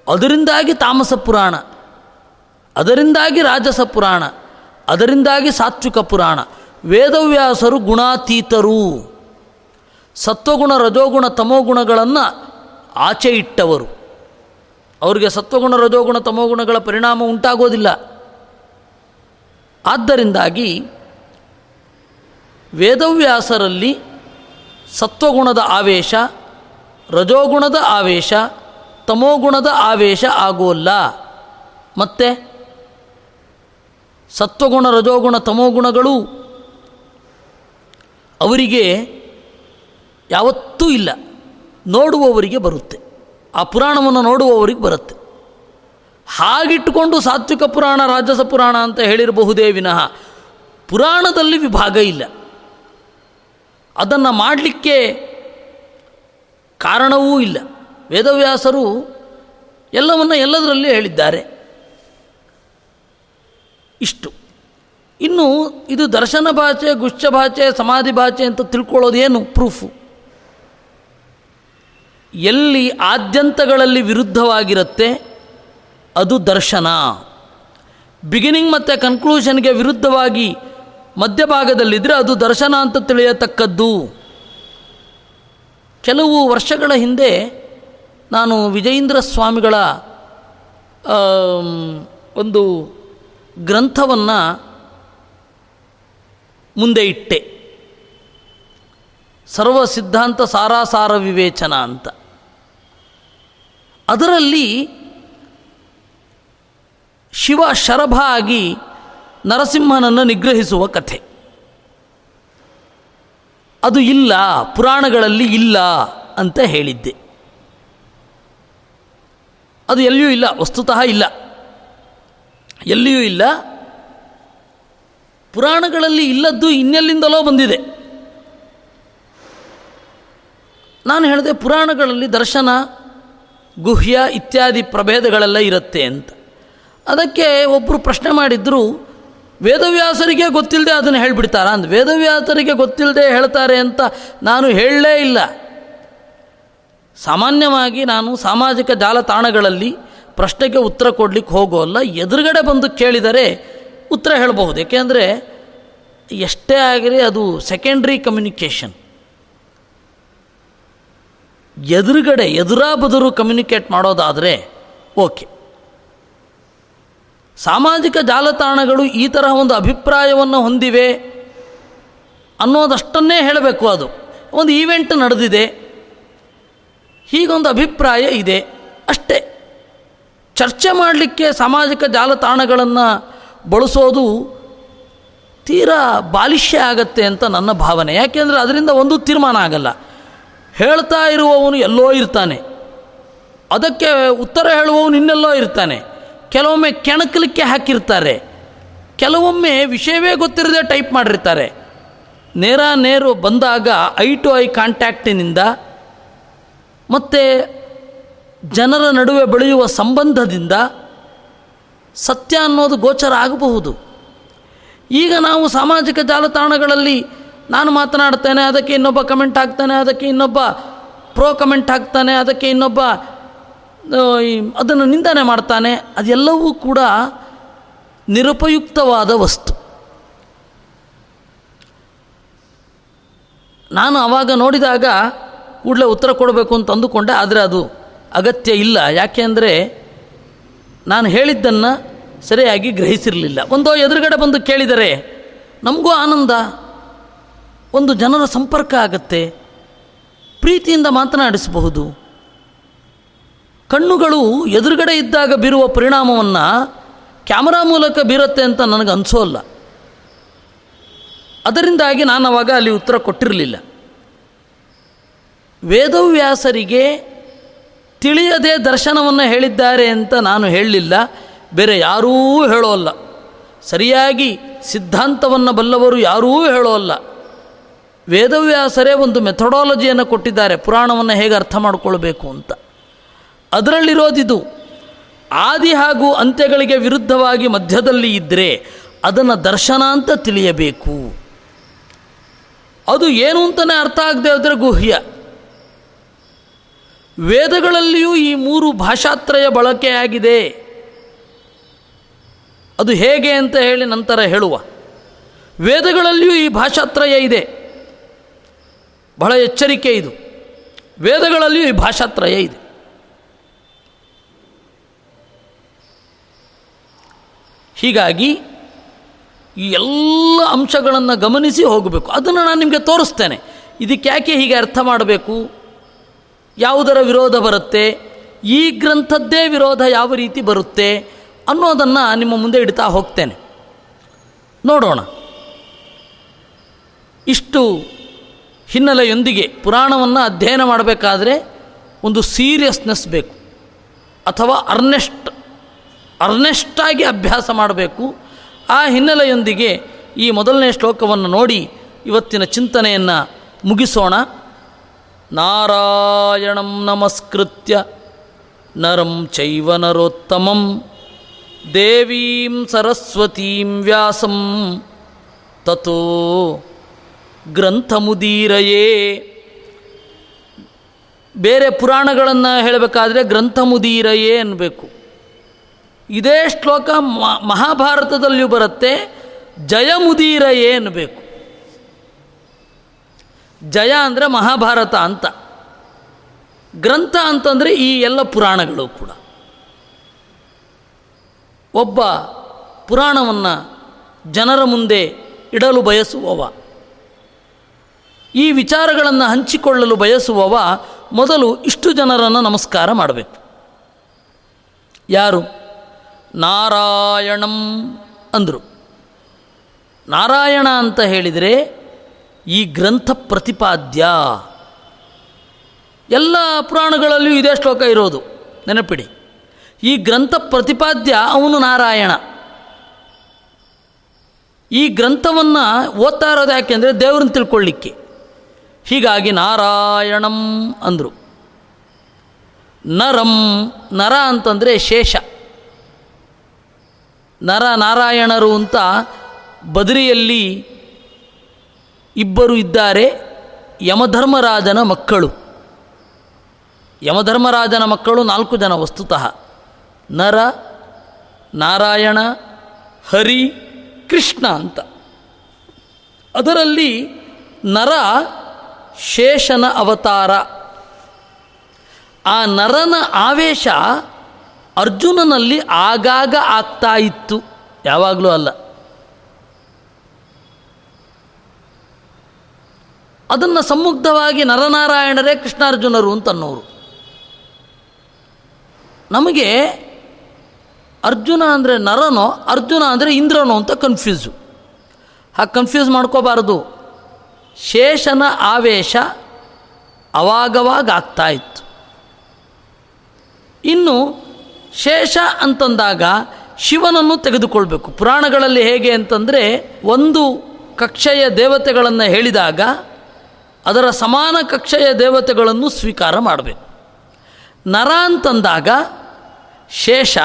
ಅದರಿಂದಾಗಿ ತಾಮಸ ಪುರಾಣ, ಅದರಿಂದಾಗಿ ರಾಜಸ ಪುರಾಣ, ಅದರಿಂದಾಗಿ ಸಾತ್ವಿಕ ಪುರಾಣ. ವೇದವ್ಯಾಸರು ಗುಣಾತೀತರು. ಸತ್ವಗುಣ, ರಜೋಗುಣ ತಮೋಗುಣಗಳನ್ನು ಆಚೆ ಇಟ್ಟವರು. ಅವರಿಗೆ ಸತ್ವಗುಣ, ರಜೋಗುಣ ತಮೋಗುಣಗಳ ಪರಿಣಾಮ ಉಂಟಾಗೋದಿಲ್ಲ. ಆದ್ದರಿಂದಾಗಿ ವೇದವ್ಯಾಸರಲ್ಲಿ ಸತ್ವಗುಣದ ಆವೇಶ, ರಜೋಗುಣದ ಆವೇಶ, ತಮೋಗುಣದ ಆವೇಶ ಆಗೋಲ್ಲ. ಮತ್ತು ಸತ್ವಗುಣ, ರಜೋಗುಣ, ತಮೋಗುಣಗಳು ಅವರಿಗೆ ಯಾವತ್ತೂ ಇಲ್ಲ. ನೋಡುವವರಿಗೆ ಬರುತ್ತೆ. ಆ ಪುರಾಣವನ್ನು ನೋಡುವವರಿಗೆ ಬರುತ್ತೆ. ಹಾಗಿಟ್ಟುಕೊಂಡು ಸಾತ್ವಿಕ ಪುರಾಣ, ರಾಜಸ ಪುರಾಣ ಅಂತ ಹೇಳಿರಬಹುದೇ ವಿನಃ ಪುರಾಣದಲ್ಲಿ ವಿಭಾಗ ಇಲ್ಲ. ಅದನ್ನು ಮಾಡಲಿಕ್ಕೆ ಕಾರಣವೂ ಇಲ್ಲ. ವೇದವ್ಯಾಸರು ಎಲ್ಲವನ್ನು ಎಲ್ಲದರಲ್ಲಿ ಹೇಳಿದ್ದಾರೆ. ಇಷ್ಟು. ಇನ್ನು ಇದು ದರ್ಶನ ಭಾಷೆ, ಗುಚ್ಛ ಭಾಷೆ, ಸಮಾಧಿ ಭಾಷೆ ಅಂತ ತಿಳ್ಕೊಳ್ಳೋದೇನು ಪ್ರೂಫು ಎಲ್ಲಿ ಆದ್ಯಂತಗಳಲ್ಲಿ ವಿರುದ್ಧವಾಗಿರುತ್ತೆ, ಅದು ದರ್ಶನ. ಬಿಗಿನಿಂಗ್ ಮತ್ತು ಕನ್ಕ್ಲೂಷನ್ಗೆ ವಿರುದ್ಧವಾಗಿ ಮಧ್ಯಭಾಗದಲ್ಲಿದ್ದರೆ ಅದು ದರ್ಶನ ಅಂತ ತಿಳಿಯತಕ್ಕದ್ದು. ಕೆಲವು ವರ್ಷಗಳ ಹಿಂದೆ ನಾನು ವಿಜಯೇಂದ್ರ ಸ್ವಾಮಿಗಳ ಒಂದು ಗ್ರಂಥವನ್ನು ಮುಂದೆ ಇಟ್ಟೆ. ಸರ್ವ ಸಿದ್ಧಾಂತ ಸಾರಾಸಾರ ವಿವೇಚನ ಅಂತ. ಅದರಲ್ಲಿ ಶಿವ ಶರಭ ಆಗಿ ನರಸಿಂಹನನ್ನು ನಿಗ್ರಹಿಸುವ ಕಥೆ. ಅದು ಇಲ್ಲ, ಪುರಾಣಗಳಲ್ಲಿ ಇಲ್ಲ ಅಂತ ಹೇಳಿದ್ದೆ. ಅದು ಎಲ್ಲಿಯೂ ಇಲ್ಲ, ವಸ್ತುತಃ ಇಲ್ಲ. ಎಲ್ಲಿಯೂ ಇಲ್ಲ. ಪುರಾಣಗಳಲ್ಲಿ ಇಲ್ಲದ್ದು ಇನ್ನೆಲ್ಲಿಂದಲೋ ಬಂದಿದೆ. ನಾನು ಹೇಳಿದೆ, ಪುರಾಣಗಳಲ್ಲಿ ದರ್ಶನ, ಗುಹ್ಯ ಇತ್ಯಾದಿ ಪ್ರಭೇದಗಳೆಲ್ಲ ಇರುತ್ತೆ ಅಂತ. ಅದಕ್ಕೆ ಒಬ್ಬರು ಪ್ರಶ್ನೆ ಮಾಡಿದ್ರು ವೇದವ್ಯಾಸರಿಗೆ ಗೊತ್ತಿಲ್ಲದೆ ಅದನ್ನು ಹೇಳಿಬಿಡ್ತಾರ ಅಂತ ವೇದವ್ಯಾಸರಿಗೆ ಗೊತ್ತಿಲ್ಲದೆ ಹೇಳ್ತಾರೆ ಅಂತ ನಾನು ಹೇಳಲೇ ಇಲ್ಲ. ಸಾಮಾನ್ಯವಾಗಿ ನಾನು ಸಾಮಾಜಿಕ ಜಾಲತಾಣಗಳಲ್ಲಿ ಪ್ರಶ್ನೆಗೆ ಉತ್ತರ ಕೊಡಲಿಕ್ಕೆ ಹೋಗೋಲ್ಲ. ಎದುರುಗಡೆ ಬಂದು ಕೇಳಿದರೆ ಉತ್ತರ ಹೇಳಬಹುದು. ಏಕೆಂದರೆ ಎಷ್ಟೇ ಆಗಲಿ ಅದು ಸೆಕೆಂಡ್ರಿ ಕಮ್ಯುನಿಕೇಷನ್ ಎದುರುಗಡೆ ಎದುರಾ ಬದುರು ಕಮ್ಯುನಿಕೇಟ್ ಮಾಡೋದಾದರೆ ಓಕೆ. ಸಾಮಾಜಿಕ ಜಾಲತಾಣಗಳು ಈ ತರಹ ಒಂದು ಅಭಿಪ್ರಾಯವನ್ನು ಹೊಂದಿವೆ ಅನ್ನೋದಷ್ಟನ್ನೇ ಹೇಳಬೇಕು ಅದು. ಒಂದು ಈವೆಂಟ್ ನಡೆದಿದೆ. ಹೀಗೊಂದು ಅಭಿಪ್ರಾಯ ಇದೆ. ಅಷ್ಟೇ. ಚರ್ಚೆ ಮಾಡಲಿಕ್ಕೆ ಸಾಮಾಜಿಕ ಜಾಲತಾಣಗಳನ್ನು ಬಳಸೋದು ತೀರಾ ಬಾಲಿಷ್ಯ ಆಗತ್ತೆ ಅಂತ ನನ್ನ ಭಾವನೆ. ಯಾಕೆಂದರೆ ಅದರಿಂದ ಒಂದು ತೀರ್ಮಾನ ಆಗಲ್ಲ. ಹೇಳ್ತಾ ಇರುವವನು ಎಲ್ಲೋ ಇರ್ತಾನೆ. ಅದಕ್ಕೆ ಉತ್ತರ ಹೇಳುವವನು ಇನ್ನೆಲ್ಲೋ ಇರ್ತಾನೆ. ಕೆಲವೊಮ್ಮೆ ಕೆಣಕಲಿಕ್ಕೆ ಹಾಕಿರ್ತಾರೆ. ಕೆಲವೊಮ್ಮೆ ವಿಷಯವೇ ಗೊತ್ತಿರದೆ ಟೈಪ್ ಮಾಡಿರ್ತಾರೆ. ನೇರ ನೇರು ಬಂದಾಗ ಐ ಟು ಐ ಕಾಂಟ್ಯಾಕ್ಟಿನಿಂದ ಮತ್ತು ಜನರ ನಡುವೆ ಬೆಳೆಯುವ ಸಂಬಂಧದಿಂದ ಸತ್ಯ ಅನ್ನೋದು ಗೋಚರ ಆಗಬಹುದು. ಈಗ ನಾವು ಸಾಮಾಜಿಕ ಜಾಲತಾಣಗಳಲ್ಲಿ ನಾನು ಮಾತನಾಡ್ತೇನೆ, ಅದಕ್ಕೆ ಇನ್ನೊಬ್ಬ ಕಮೆಂಟ್ ಹಾಕ್ತಾನೆ, ಅದಕ್ಕೆ ಇನ್ನೊಬ್ಬ ಪ್ರೋ ಕಮೆಂಟ್ ಹಾಕ್ತಾನೆ, ಅದಕ್ಕೆ ಇನ್ನೊಬ್ಬ ಅದನ್ನು ನಿಂದನೆ ಮಾಡ್ತಾನೆ, ಅದೆಲ್ಲವೂ ಕೂಡ ನಿರುಪಯುಕ್ತವಾದ ವಸ್ತು. ನಾನು ಆವಾಗ ನೋಡಿದಾಗ ಕೂಡಲೇ ಉತ್ತರ ಕೊಡಬೇಕು ಅಂತ ಅಂದುಕೊಂಡೆ, ಆದರೆ ಅದು ಅಗತ್ಯ ಇಲ್ಲ. ಯಾಕೆಂದರೆ ನಾನು ಹೇಳಿದ್ದನ್ನು ಸರಿಯಾಗಿ ಗ್ರಹಿಸಿರಲಿಲ್ಲ. ಒಂದು ಎದುರುಗಡೆ ಬಂದು ಕೇಳಿದರೆ ನಮಗೂ ಆನಂದ, ಒಂದು ಜನರ ಸಂಪರ್ಕ ಆಗತ್ತೆ, ಪ್ರೀತಿಯಿಂದ ಮಾತನಾಡಿಸಬಹುದು. ಕಣ್ಣುಗಳು ಎದುರುಗಡೆ ಇದ್ದಾಗ ಬೀರುವ ಪರಿಣಾಮವನ್ನು ಕ್ಯಾಮರಾ ಮೂಲಕ ಬೀರುತ್ತೆ ಅಂತ ನನಗೆ ಅನಿಸೋಲ್ಲ ಅದರಿಂದಾಗಿ ನಾನು ಅವಾಗ ಅಲ್ಲಿ ಉತ್ತರ ಕೊಟ್ಟಿರಲಿಲ್ಲ. ವೇದವ್ಯಾಸರಿಗೆ ತಿಳಿಯದೆ ದರ್ಶನವನ್ನು ಹೇಳಿದ್ದಾರೆ ಅಂತ ನಾನು ಹೇಳಲಿಲ್ಲ. ಬೇರೆ ಯಾರೂ ಹೇಳೋಲ್ಲ ಸರಿಯಾಗಿ ಸಿದ್ಧಾಂತವನ್ನು ಬಲ್ಲವರು ಯಾರೂ ಹೇಳೋಲ್ಲ ವೇದವ್ಯಾಸರೇ ಒಂದು ಮೆಥಡಾಲಜಿಯನ್ನು ಕೊಟ್ಟಿದ್ದಾರೆ. ಪುರಾಣವನ್ನು ಹೇಗೆ ಅರ್ಥ ಮಾಡಿಕೊಳ್ಬೇಕು ಅಂತ. ಅದರಲ್ಲಿರೋದಿದು. ಆದಿ ಹಾಗೂ ಅಂತ್ಯಗಳಿಗೆ ವಿರುದ್ಧವಾಗಿ ಮಧ್ಯದಲ್ಲಿ ಇದ್ದರೆ ಅದನ್ನು ದರ್ಶನ ಅಂತ ತಿಳಿಯಬೇಕು. ಅದು ಏನು ಅಂತಲೇ ಅರ್ಥ ಆಗದೆ ಹೋದರೆ ಗುಹ್ಯ. ವೇದಗಳಲ್ಲಿಯೂ ಈ ಮೂರು ಭಾಷಾತ್ರಯ ಬಳಕೆಯಾಗಿದೆ ಅದು ಹೇಗೆ ಅಂತ ಹೇಳಿ ನಂತರ ಹೇಳುವ. ವೇದಗಳಲ್ಲಿಯೂ ಈ ಭಾಷಾತ್ರಯ ಇದೆ. ಬಹಳ ಎಚ್ಚರಿಕೆ ಇದು. ವೇದಗಳಲ್ಲಿಯೂ ಈ ಭಾಷಾತ್ರಯ ಇದೆ. ಹೀಗಾಗಿ ಈ ಎಲ್ಲ ಅಂಶಗಳನ್ನು ಗಮನಿಸಿ ಹೋಗಬೇಕು. ಅದನ್ನು ನಾನು ನಿಮಗೆ ತೋರಿಸ್ತೇನೆ. ಇದಕ್ಕೆ ಯಾಕೆ ಹೀಗೆ ಅರ್ಥ ಮಾಡಬೇಕು? ಯಾವುದರ ವಿರೋಧ ಬರುತ್ತೆ? ಈ ಗ್ರಂಥದ್ದೇ ವಿರೋಧ ಯಾವ ರೀತಿ ಬರುತ್ತೆ? ಅನ್ನೋದನ್ನು ನಿಮ್ಮ ಮುಂದೆ ಇಡ್ತಾ ಹೋಗ್ತೇನೆ. ನೋಡೋಣ. ಇಷ್ಟು ಹಿನ್ನೆಲೆಯೊಂದಿಗೆ ಪುರಾಣವನ್ನು ಅಧ್ಯಯನ ಮಾಡಬೇಕಾದ್ರೆ ಒಂದು ಸೀರಿಯಸ್ನೆಸ್ ಬೇಕು. ಅಥವಾ ಅರ್ನೆಸ್ಟ್ ಅರ್ನೆಸ್ಟಾಗಿ ಅಭ್ಯಾಸ ಮಾಡಬೇಕು. ಆ ಹಿನ್ನೆಲೆಯೊಂದಿಗೆ ಈ ಮೊದಲನೇ ಶ್ಲೋಕವನ್ನು ನೋಡಿ ಇವತ್ತಿನ ಚಿಂತನೆಯನ್ನು ಮುಗಿಸೋಣ. ನಾರಾಯಣಂ ನಮಸ್ಕೃತ್ಯ. ನರಂ ಚೈವ ನರೋತ್ತಮಂ. ದೇವೀಂ ಸರಸ್ವತೀಂ ವ್ಯಾಸಂ. ತತೋ ಗ್ರಂಥಮುದೀರಯೇ. ಬೇರೆ ಪುರಾಣಗಳನ್ನು ಹೇಳಬೇಕಾದ್ರೆ ಗ್ರಂಥಮುದೀರಯೇ ಅನ್ನಬೇಕು ಇದೇ ಶ್ಲೋಕ ಮಹಾಭಾರತದಲ್ಲಿಯೂ ಬರುತ್ತೆ ಏನು ಬೇಕು. ಜಯ ಅಂದರೆ ಮಹಾಭಾರತ ಅಂತ. ಗ್ರಂಥ ಅಂತಂದರೆ ಈ ಎಲ್ಲ ಪುರಾಣಗಳು ಕೂಡ. ಒಬ್ಬ ಪುರಾಣವನ್ನು ಜನರ ಮುಂದೆ ಇಡಲು ಬಯಸುವವ. ಈ ವಿಚಾರಗಳನ್ನು ಹಂಚಿಕೊಳ್ಳಲು ಬಯಸುವವ ಮೊದಲು ಇಷ್ಟು ಜನರನ್ನು ನಮಸ್ಕಾರ ಮಾಡಬೇಕು. ಯಾರು? ನಾರಾಯಣಂ ಅಂದರು. ನಾರಾಯಣ ಅಂತ ಹೇಳಿದರೆ ಈ ಗ್ರಂಥ ಪ್ರತಿಪಾದ್ಯ. ಎಲ್ಲ ಪುರಾಣಗಳಲ್ಲೂ ಇದೇ ಶ್ಲೋಕ ಇರೋದು. ನೆನಪಿಡಿ. ಈ ಗ್ರಂಥ ಪ್ರತಿಪಾದ್ಯ ಅವನು ನಾರಾಯಣ. ಈ ಗ್ರಂಥವನ್ನು ಓದ್ತಾ ಇರೋದು ಯಾಕೆಂದರೆ ದೇವ್ರನ್ನ ತಿಳ್ಕೊಳ್ಳಿಕ್ಕೆ ಹೀಗಾಗಿ ನಾರಾಯಣಂ ಅಂದರು. ನರಂ, ನರ ಅಂತಂದರೆ ಶೇಷ. ನರ ನಾರಾಯಣರು ಅಂತ ಬದರಿಯಲ್ಲಿ ಇಬ್ಬರು ಇದ್ದಾರೆ. ಯಮಧರ್ಮರಾಜನ ಮಕ್ಕಳು. ಯಮಧರ್ಮರಾಜನ ಮಕ್ಕಳು ನಾಲ್ಕು ಜನ ವಸ್ತುತಃ. ನರ, ನಾರಾಯಣ, ಹರಿ, ಕೃಷ್ಣ ಅಂತ. ಅದರಲ್ಲಿ ನರ ಶೇಷನ ಅವತಾರ. ಆ ನರನ ಆವೇಶ ಅರ್ಜುನನಲ್ಲಿ ಆಗಾಗ ಆಗ್ತಾ ಇತ್ತು. ಯಾವಾಗಲೂ ಅಲ್ಲ. ಅದನ್ನು ಸಮ್ಮುಗ್ಧವಾಗಿ ನರನಾರಾಯಣರೇ ಕೃಷ್ಣಾರ್ಜುನರು ಅಂತ ಅನ್ನೋರು ನಮಗೆ ಅರ್ಜುನ ಅಂದರೆ ನರನೋ, ಅರ್ಜುನ ಅಂದರೆ ಇಂದ್ರನೋ ಅಂತ ಕನ್ಫ್ಯೂಸು ಹಾಗೆ ಕನ್ಫ್ಯೂಸ್ ಮಾಡ್ಕೋಬಾರ್ದು. ಶೇಷನ ಆವೇಶ ಅವಾಗವಾಗ ಆಗ್ತಾ ಇತ್ತು. ಇನ್ನು ಶೇಷ ಅಂತಂದಾಗ ಶಿವನನ್ನು ತೆಗೆದುಕೊಳ್ಬೇಕು. ಪುರಾಣಗಳಲ್ಲಿ ಹೇಗೆ ಅಂತಂದರೆ ಒಂದು ಕಕ್ಷೆಯ ದೇವತೆಗಳನ್ನು ಹೇಳಿದಾಗ ಅದರ ಸಮಾನ ಕಕ್ಷೆಯ ದೇವತೆಗಳನ್ನು ಸ್ವೀಕಾರ ಮಾಡಬೇಕು. ನರ ಅಂತಂದಾಗ ಶೇಷ,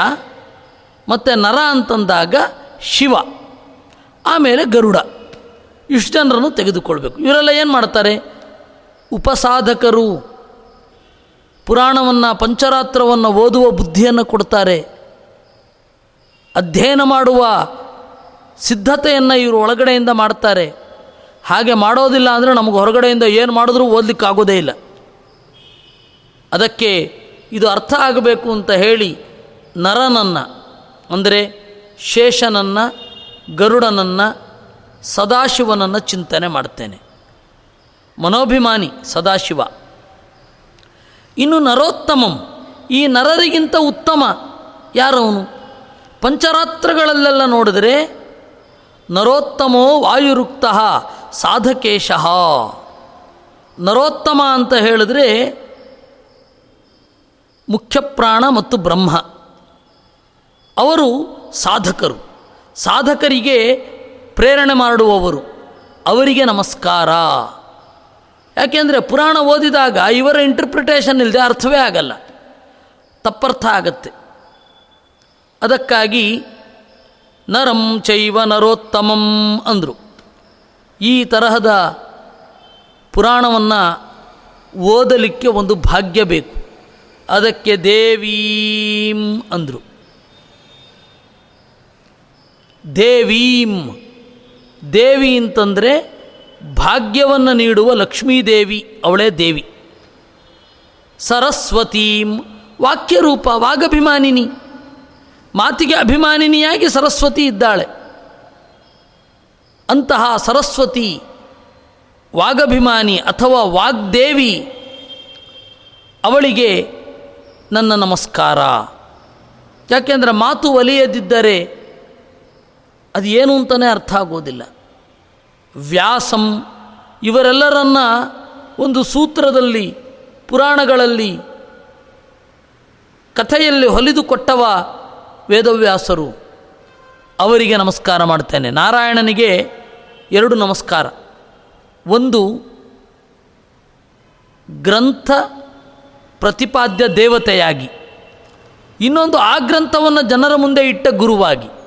ಮತ್ತು ನರ ಅಂತಂದಾಗ ಶಿವ, ಆಮೇಲೆ ಗರುಡ. ಇಷ್ಟು ಜನರನ್ನು ತೆಗೆದುಕೊಳ್ಬೇಕು. ಇವರೆಲ್ಲ ಏನು ಮಾಡ್ತಾರೆ? ಉಪಸಾಧಕರು ಪುರಾಣವನ್ನು, ಪಂಚರಾತ್ರವನ್ನು ಓದುವ ಬುದ್ಧಿಯನ್ನು ಕೊಡ್ತಾರೆ. ಅಧ್ಯಯನ ಮಾಡುವ ಸಿದ್ಧತೆಯನ್ನು ಇವರು ಒಳಗಡೆಯಿಂದ ಮಾಡ್ತಾರೆ. ಹಾಗೆ ಮಾಡೋದಿಲ್ಲ ಅಂದರೆ ನಮಗೆ ಹೊರಗಡೆಯಿಂದ ಏನು ಮಾಡಿದ್ರೂ ಓದಲಿಕ್ಕಾಗೋದೇ ಇಲ್ಲ. ಅದಕ್ಕೆ ಇದು ಅರ್ಥ ಆಗಬೇಕು ಅಂತ ಹೇಳಿ ನರನನ್ನು, ಅಂದರೆ ಶೇಷನನ್ನು, ಗರುಡನನ್ನು, ಸದಾಶಿವನನ್ನು ಚಿಂತನೆ ಮಾಡ್ತೇನೆ. ಮನೋಭಿಮಾನಿ ಸದಾಶಿವ. ಇನ್ನು ನರೋತ್ತಮಂ. ಈ ನರರಿಗಿಂತ ಉತ್ತಮ ಯಾರವನು? ಪಂಚರಾತ್ರಗಳಲ್ಲೆಲ್ಲ ನೋಡಿದರೆ ನರೋತ್ತಮೋ ವಾಯುರುಕ್ತ ಸಾಧಕೇಶಃ. ನರೋತ್ತಮ ಅಂತ ಹೇಳಿದ್ರೆ ಮುಖ್ಯ ಪ್ರಾಣ ಮತ್ತು ಬ್ರಹ್ಮ. ಅವರು ಸಾಧಕರು. ಸಾಧಕರಿಗೆ ಪ್ರೇರಣೆ ಮಾಡುವವರು. ಅವರಿಗೆ ನಮಸ್ಕಾರ. ಯಾಕೆಂದರೆ ಪುರಾಣ ಓದಿದಾಗ ಇವರ ಇಂಟರ್ಪ್ರಿಟೇಷನ್ ಇಲ್ಲದೆ ಅರ್ಥವೇ ಆಗಲ್ಲ. ತಪ್ಪರ್ಥ ಆಗತ್ತೆ. ಅದಕ್ಕಾಗಿ ನರಂ ಚೈವ ನರೋತ್ತಮಂ ಅಂದರು. ಈ ತರಹದ ಪುರಾಣವನ್ನು ಓದಲಿಕ್ಕೆ ಒಂದು ಭಾಗ್ಯ ಬೇಕು. ಅದಕ್ಕೆ ದೇವೀಂ ಅಂದರು. ದೇವೀಂ. ದೇವಿ ಅಂತಂದರೆ ಭಾಗ್ಯವನ್ನು ನೀಡುವ ಲಕ್ಷ್ಮೀದೇವಿ, ಅವಳೇ ದೇವಿ. ಸರಸ್ವತೀಂ ವಾಕ್ಯರೂಪ ವಾಗಭಿಮಾನಿನಿ ಮಾತಿಗೆ ಅಭಿಮಾನಿನಿಯಾಗಿ ಸರಸ್ವತಿ ಇದ್ದಾಳೆ. ಅಂತಹ ಸರಸ್ವತಿ ವಾಗಭಿಮಾನಿ ಅಥವಾ ವಾಗ್ದೇವಿ, ಅವಳಿಗೆ ನನ್ನ ನಮಸ್ಕಾರ. ಯಾಕೆಂದರೆ ಮಾತು ಒಲಿಯದಿದ್ದರೆ ಅದು ಏನು ಅಂತಲೇ ಅರ್ಥ ಆಗೋದಿಲ್ಲ. ವ್ಯಾಸಂ ಇವರೆಲ್ಲರನ್ನ ಒಂದು ಸೂತ್ರದಲ್ಲಿ, ಪುರಾಣಗಳಲ್ಲಿ, ಕಥೆಯಲ್ಲಿ ಹೊಲಿದು ಕೊಟ್ಟವ ವೇದವ್ಯಾಸರು. ಅವರಿಗೆ ನಮಸ್ಕಾರ ಮಾಡ್ತೇನೆ. ನಾರಾಯಣನಿಗೆ ಎರಡು ನಮಸ್ಕಾರ. ಒಂದು, ಗ್ರಂಥ ಪ್ರತಿಪಾದ್ಯ ದೇವತೆಯಾಗಿ. ಇನ್ನೊಂದು, ಆ ಗ್ರಂಥವನ್ನು ಜನರ ಮುಂದೆ ಇಟ್ಟ ಗುರುವಾಗಿ.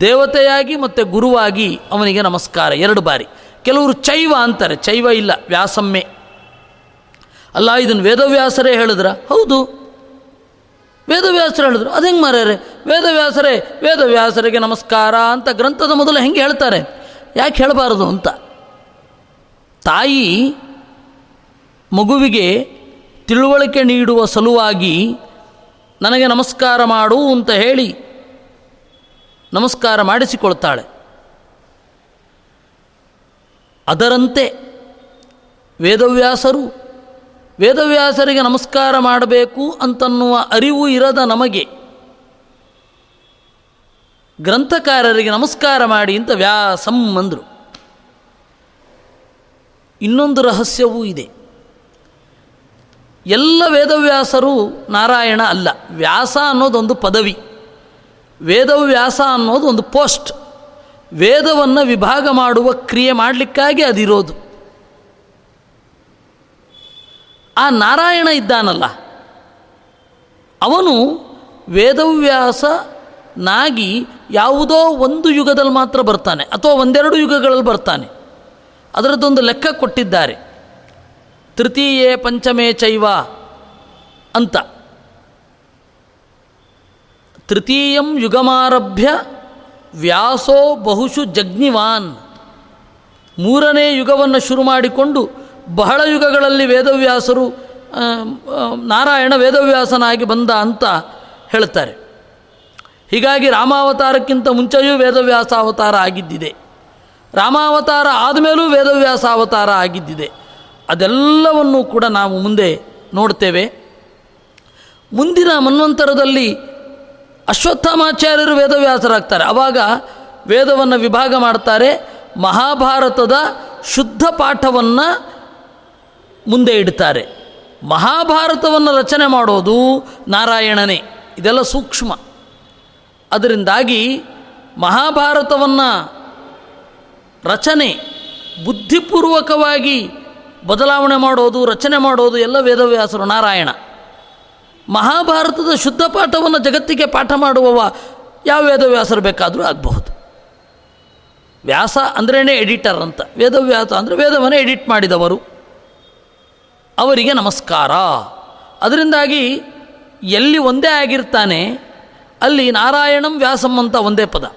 ದೇವತೆಯಾಗಿ ಮತ್ತು ಗುರುವಾಗಿ ಅವನಿಗೆ ನಮಸ್ಕಾರ. ಎರಡು ಬಾರಿ. ಕೆಲವರು ಚೈವ ಅಂತಾರೆ. ಚೈವ ಇಲ್ಲ, ವ್ಯಾಸಮ್ಮೆ. ಅಲ್ಲ ಇದನ್ನು ವೇದವ್ಯಾಸರೇ ಹೇಳಿದ್ರ? ಹೌದು. ವೇದವ್ಯಾಸರು ಹೇಳಿದ್ರು. ಅದು ಹೆಂಗೆ ಮಾರ್ಯಾರೆ? ವೇದವ್ಯಾಸರೇ, ವೇದವ್ಯಾಸರಿಗೆ ನಮಸ್ಕಾರ ಅಂತ ಗ್ರಂಥದ ಮೊದಲು ಹೆಂಗೆ ಹೇಳ್ತಾರೆ? ಯಾಕೆ ಹೇಳಬಾರದು ಅಂತ? ತಾಯಿ ಮಗುವಿಗೆ ತಿಳುವಳಿಕೆ ನೀಡುವ ಸಲುವಾಗಿ ನನಗೆ ನಮಸ್ಕಾರ ಮಾಡು ಅಂತ ಹೇಳಿ ನಮಸ್ಕಾರ ಮಾಡಿಸಿಕೊಳ್ತಾಳೆ. ಅದರಂತೆ ವೇದವ್ಯಾಸರು, ವೇದವ್ಯಾಸರಿಗೆ ನಮಸ್ಕಾರ ಮಾಡಬೇಕು ಅಂತನ್ನುವ ಅರಿವು ಇರದ ನಮಗೆ. ಗ್ರಂಥಕಾರರಿಗೆ ನಮಸ್ಕಾರ ಮಾಡಿ ಅಂತ ವ್ಯಾಸಂ ಅಂದರು. ಇನ್ನೊಂದು ರಹಸ್ಯವೂ ಇದೆ. ಎಲ್ಲ ವೇದವ್ಯಾಸರು ನಾರಾಯಣ ಅಲ್ಲ, ವ್ಯಾಸ ಅನ್ನೋದೊಂದು ಪದವಿ. ವೇದವ್ಯಾಸ ಅನ್ನೋದು ಒಂದು ಪೋಸ್ಟ್. ವೇದವನ್ನು ವಿಭಾಗ ಮಾಡುವ ಕ್ರಿಯೆ ಮಾಡಲಿಕ್ಕಾಗಿ ಅದಿರೋದು. ಆ ನಾರಾಯಣ ಇದ್ದಾನಲ್ಲ, ಅವನು ವೇದವ್ಯಾಸನಾಗಿ ಯಾವುದೋ ಒಂದು ಯುಗದಲ್ಲಿ ಮಾತ್ರ ಬರ್ತಾನೆ, ಅಥವಾ ಒಂದೆರಡು ಯುಗಗಳಲ್ಲಿ ಬರ್ತಾನೆ. ಅದರದ್ದೊಂದು ಲೆಕ್ಕ ಕೊಟ್ಟಿದ್ದಾರೆ. ತೃತೀಯೇ ಪಂಚಮೇ ಚೈವ ಅಂತ. ತೃತೀಯಂ ಯುಗಮಾರಭ್ಯ ವ್ಯಾಸೋ ಬಹುಶು ಜಗ್ನಿವಾನ್ ಮೂರನೇ ಯುಗವನ್ನು ಶುರು ಮಾಡಿಕೊಂಡು ಬಹಳ ಯುಗಗಳಲ್ಲಿ ವೇದವ್ಯಾಸರು ನಾರಾಯಣ ವೇದವ್ಯಾಸನಾಗಿ ಬಂದ ಅಂತ ಹೇಳ್ತಾರೆ. ಹೀಗಾಗಿ ರಾಮಾವತಾರಕ್ಕಿಂತ ಮುಂಚೆಯೂ ವೇದವ್ಯಾಸ ಅವತಾರ ಆಗಿದ್ದಿದೆ. ರಾಮಾವತಾರ ಆದಮೇಲೂ ವೇದವ್ಯಾಸ ಅವತಾರ ಆಗಿದ್ದಿದೆ. ಅದೆಲ್ಲವನ್ನು ಕೂಡ ನಾವು ಮುಂದೆ ನೋಡ್ತೇವೆ. ಮುಂದಿನ ಮನ್ವಂತರದಲ್ಲಿ ಅಶ್ವತ್ಥಾಮಾಚಾರ್ಯರು ವೇದವ್ಯಾಸರಾಗ್ತಾರೆ. ಆವಾಗ ವೇದವನ್ನು ವಿಭಾಗ ಮಾಡ್ತಾರೆ. ಮಹಾಭಾರತದ ಶುದ್ಧ ಪಾಠವನ್ನು ಮುಂದೆ ಇಡ್ತಾರೆ. ಮಹಾಭಾರತವನ್ನು ರಚನೆ ಮಾಡೋದು ನಾರಾಯಣನೇ. ಇದೆಲ್ಲ ಸೂಕ್ಷ್ಮ. ಅದರಿಂದಾಗಿ ಮಹಾಭಾರತವನ್ನು ರಚನೆ ಬುದ್ಧಿಪೂರ್ವಕವಾಗಿ ಬದಲಾವಣೆ ಮಾಡೋದು, ರಚನೆ ಮಾಡೋದು ಎಲ್ಲ ವೇದವ್ಯಾಸರು, ನಾರಾಯಣ. ಮಹಾಭಾರತದ ಶುದ್ಧ ಪಾಠವನ್ನು ಜಗತ್ತಿಗೆ ಪಾಠ ಮಾಡುವವ ಯಾವ ವೇದವ್ಯಾಸರು ಬೇಕಾದರೂ ಆಗಬಹುದು. ವ್ಯಾಸ ಅಂದ್ರೇ ಎಡಿಟರ್ ಅಂತ. ವೇದವ್ಯಾಸ ಅಂದರೆ ವೇದವನ್ನೇ ಎಡಿಟ್ ಮಾಡಿದವರು. ಅವರಿಗೆ ನಮಸ್ಕಾರ. ಅದರಿಂದಾಗಿ ಎಲ್ಲಿ ಒಂದೇ ಆಗಿರ್ತಾನೆ, ಅಲ್ಲಿ ನಾರಾಯಣಂ ವ್ಯಾಸಂ ಅಂತ ಒಂದೇ ಪದ.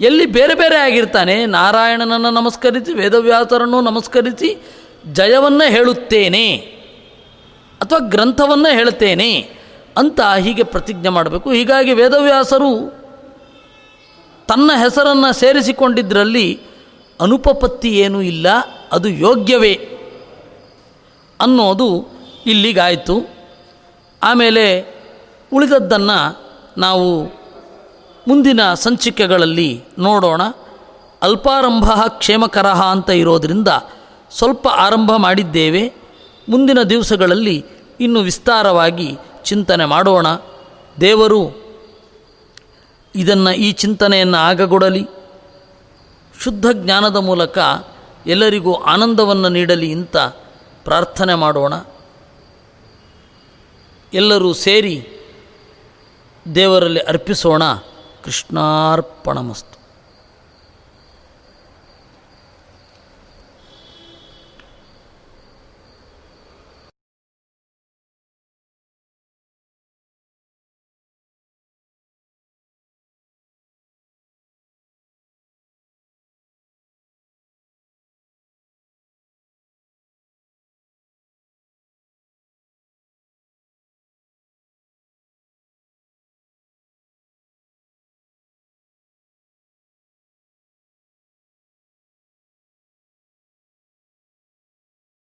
ಎಲ್ಲಿ ಬೇರೆ ಬೇರೆ ಆಗಿರ್ತಾನೆ, ನಾರಾಯಣನನ್ನು ನಮಸ್ಕರಿಸಿ, ವೇದವ್ಯಾಸರನ್ನು ನಮಸ್ಕರಿಸಿ, ಜಯವನ್ನು ಹೇಳುತ್ತೇನೆ. ಅಥವಾ ಗ್ರಂಥವನ್ನು ಹೇಳ್ತೇನೆ ಅಂತ ಹೀಗೆ ಪ್ರತಿಜ್ಞೆ ಮಾಡಬೇಕು. ಹೀಗಾಗಿ ವೇದವ್ಯಾಸರು ತನ್ನ ಹೆಸರನ್ನು ಸೇರಿಸಿಕೊಂಡಿದ್ದರಲ್ಲಿ ಅನುಪಪತ್ತಿ ಏನೂ ಇಲ್ಲ, ಅದು ಯೋಗ್ಯವೇ ಅನ್ನೋದು ಇಲ್ಲಿಗಾಯಿತು. ಆಮೇಲೆ ಉಳಿದದ್ದನ್ನು ನಾವು ಮುಂದಿನ ಸಂಚಿಕೆಗಳಲ್ಲಿ ನೋಡೋಣ. ಅಲ್ಪಾರಂಭ ಕ್ಷೇಮಕರಹ ಅಂತ ಇರೋದರಿಂದ ಸ್ವಲ್ಪ ಆರಂಭ ಮಾಡಿದ್ದೇವೆ. ಮುಂದಿನ ದಿವಸಗಳಲ್ಲಿ ಇನ್ನು ವಿಸ್ತಾರವಾಗಿ ಚಿಂತನೆ ಮಾಡೋಣ. ದೇವರು ಇದನ್ನು ಈ ಚಿಂತನೆಯನ್ನು ಆಗಗೊಡಲಿ. ಶುದ್ಧ ಜ್ಞಾನದ ಮೂಲಕ ಎಲ್ಲರಿಗೂ ಆನಂದವನ್ನು ನೀಡಲಿ ಅಂತ ಪ್ರಾರ್ಥನೆ ಮಾಡೋಣ. ಎಲ್ಲರೂ ಸೇರಿ ದೇವರಲ್ಲಿ ಅರ್ಪಿಸೋಣ. ಕೃಷ್ಣಾರ್ಪಣಮಸ್ತು.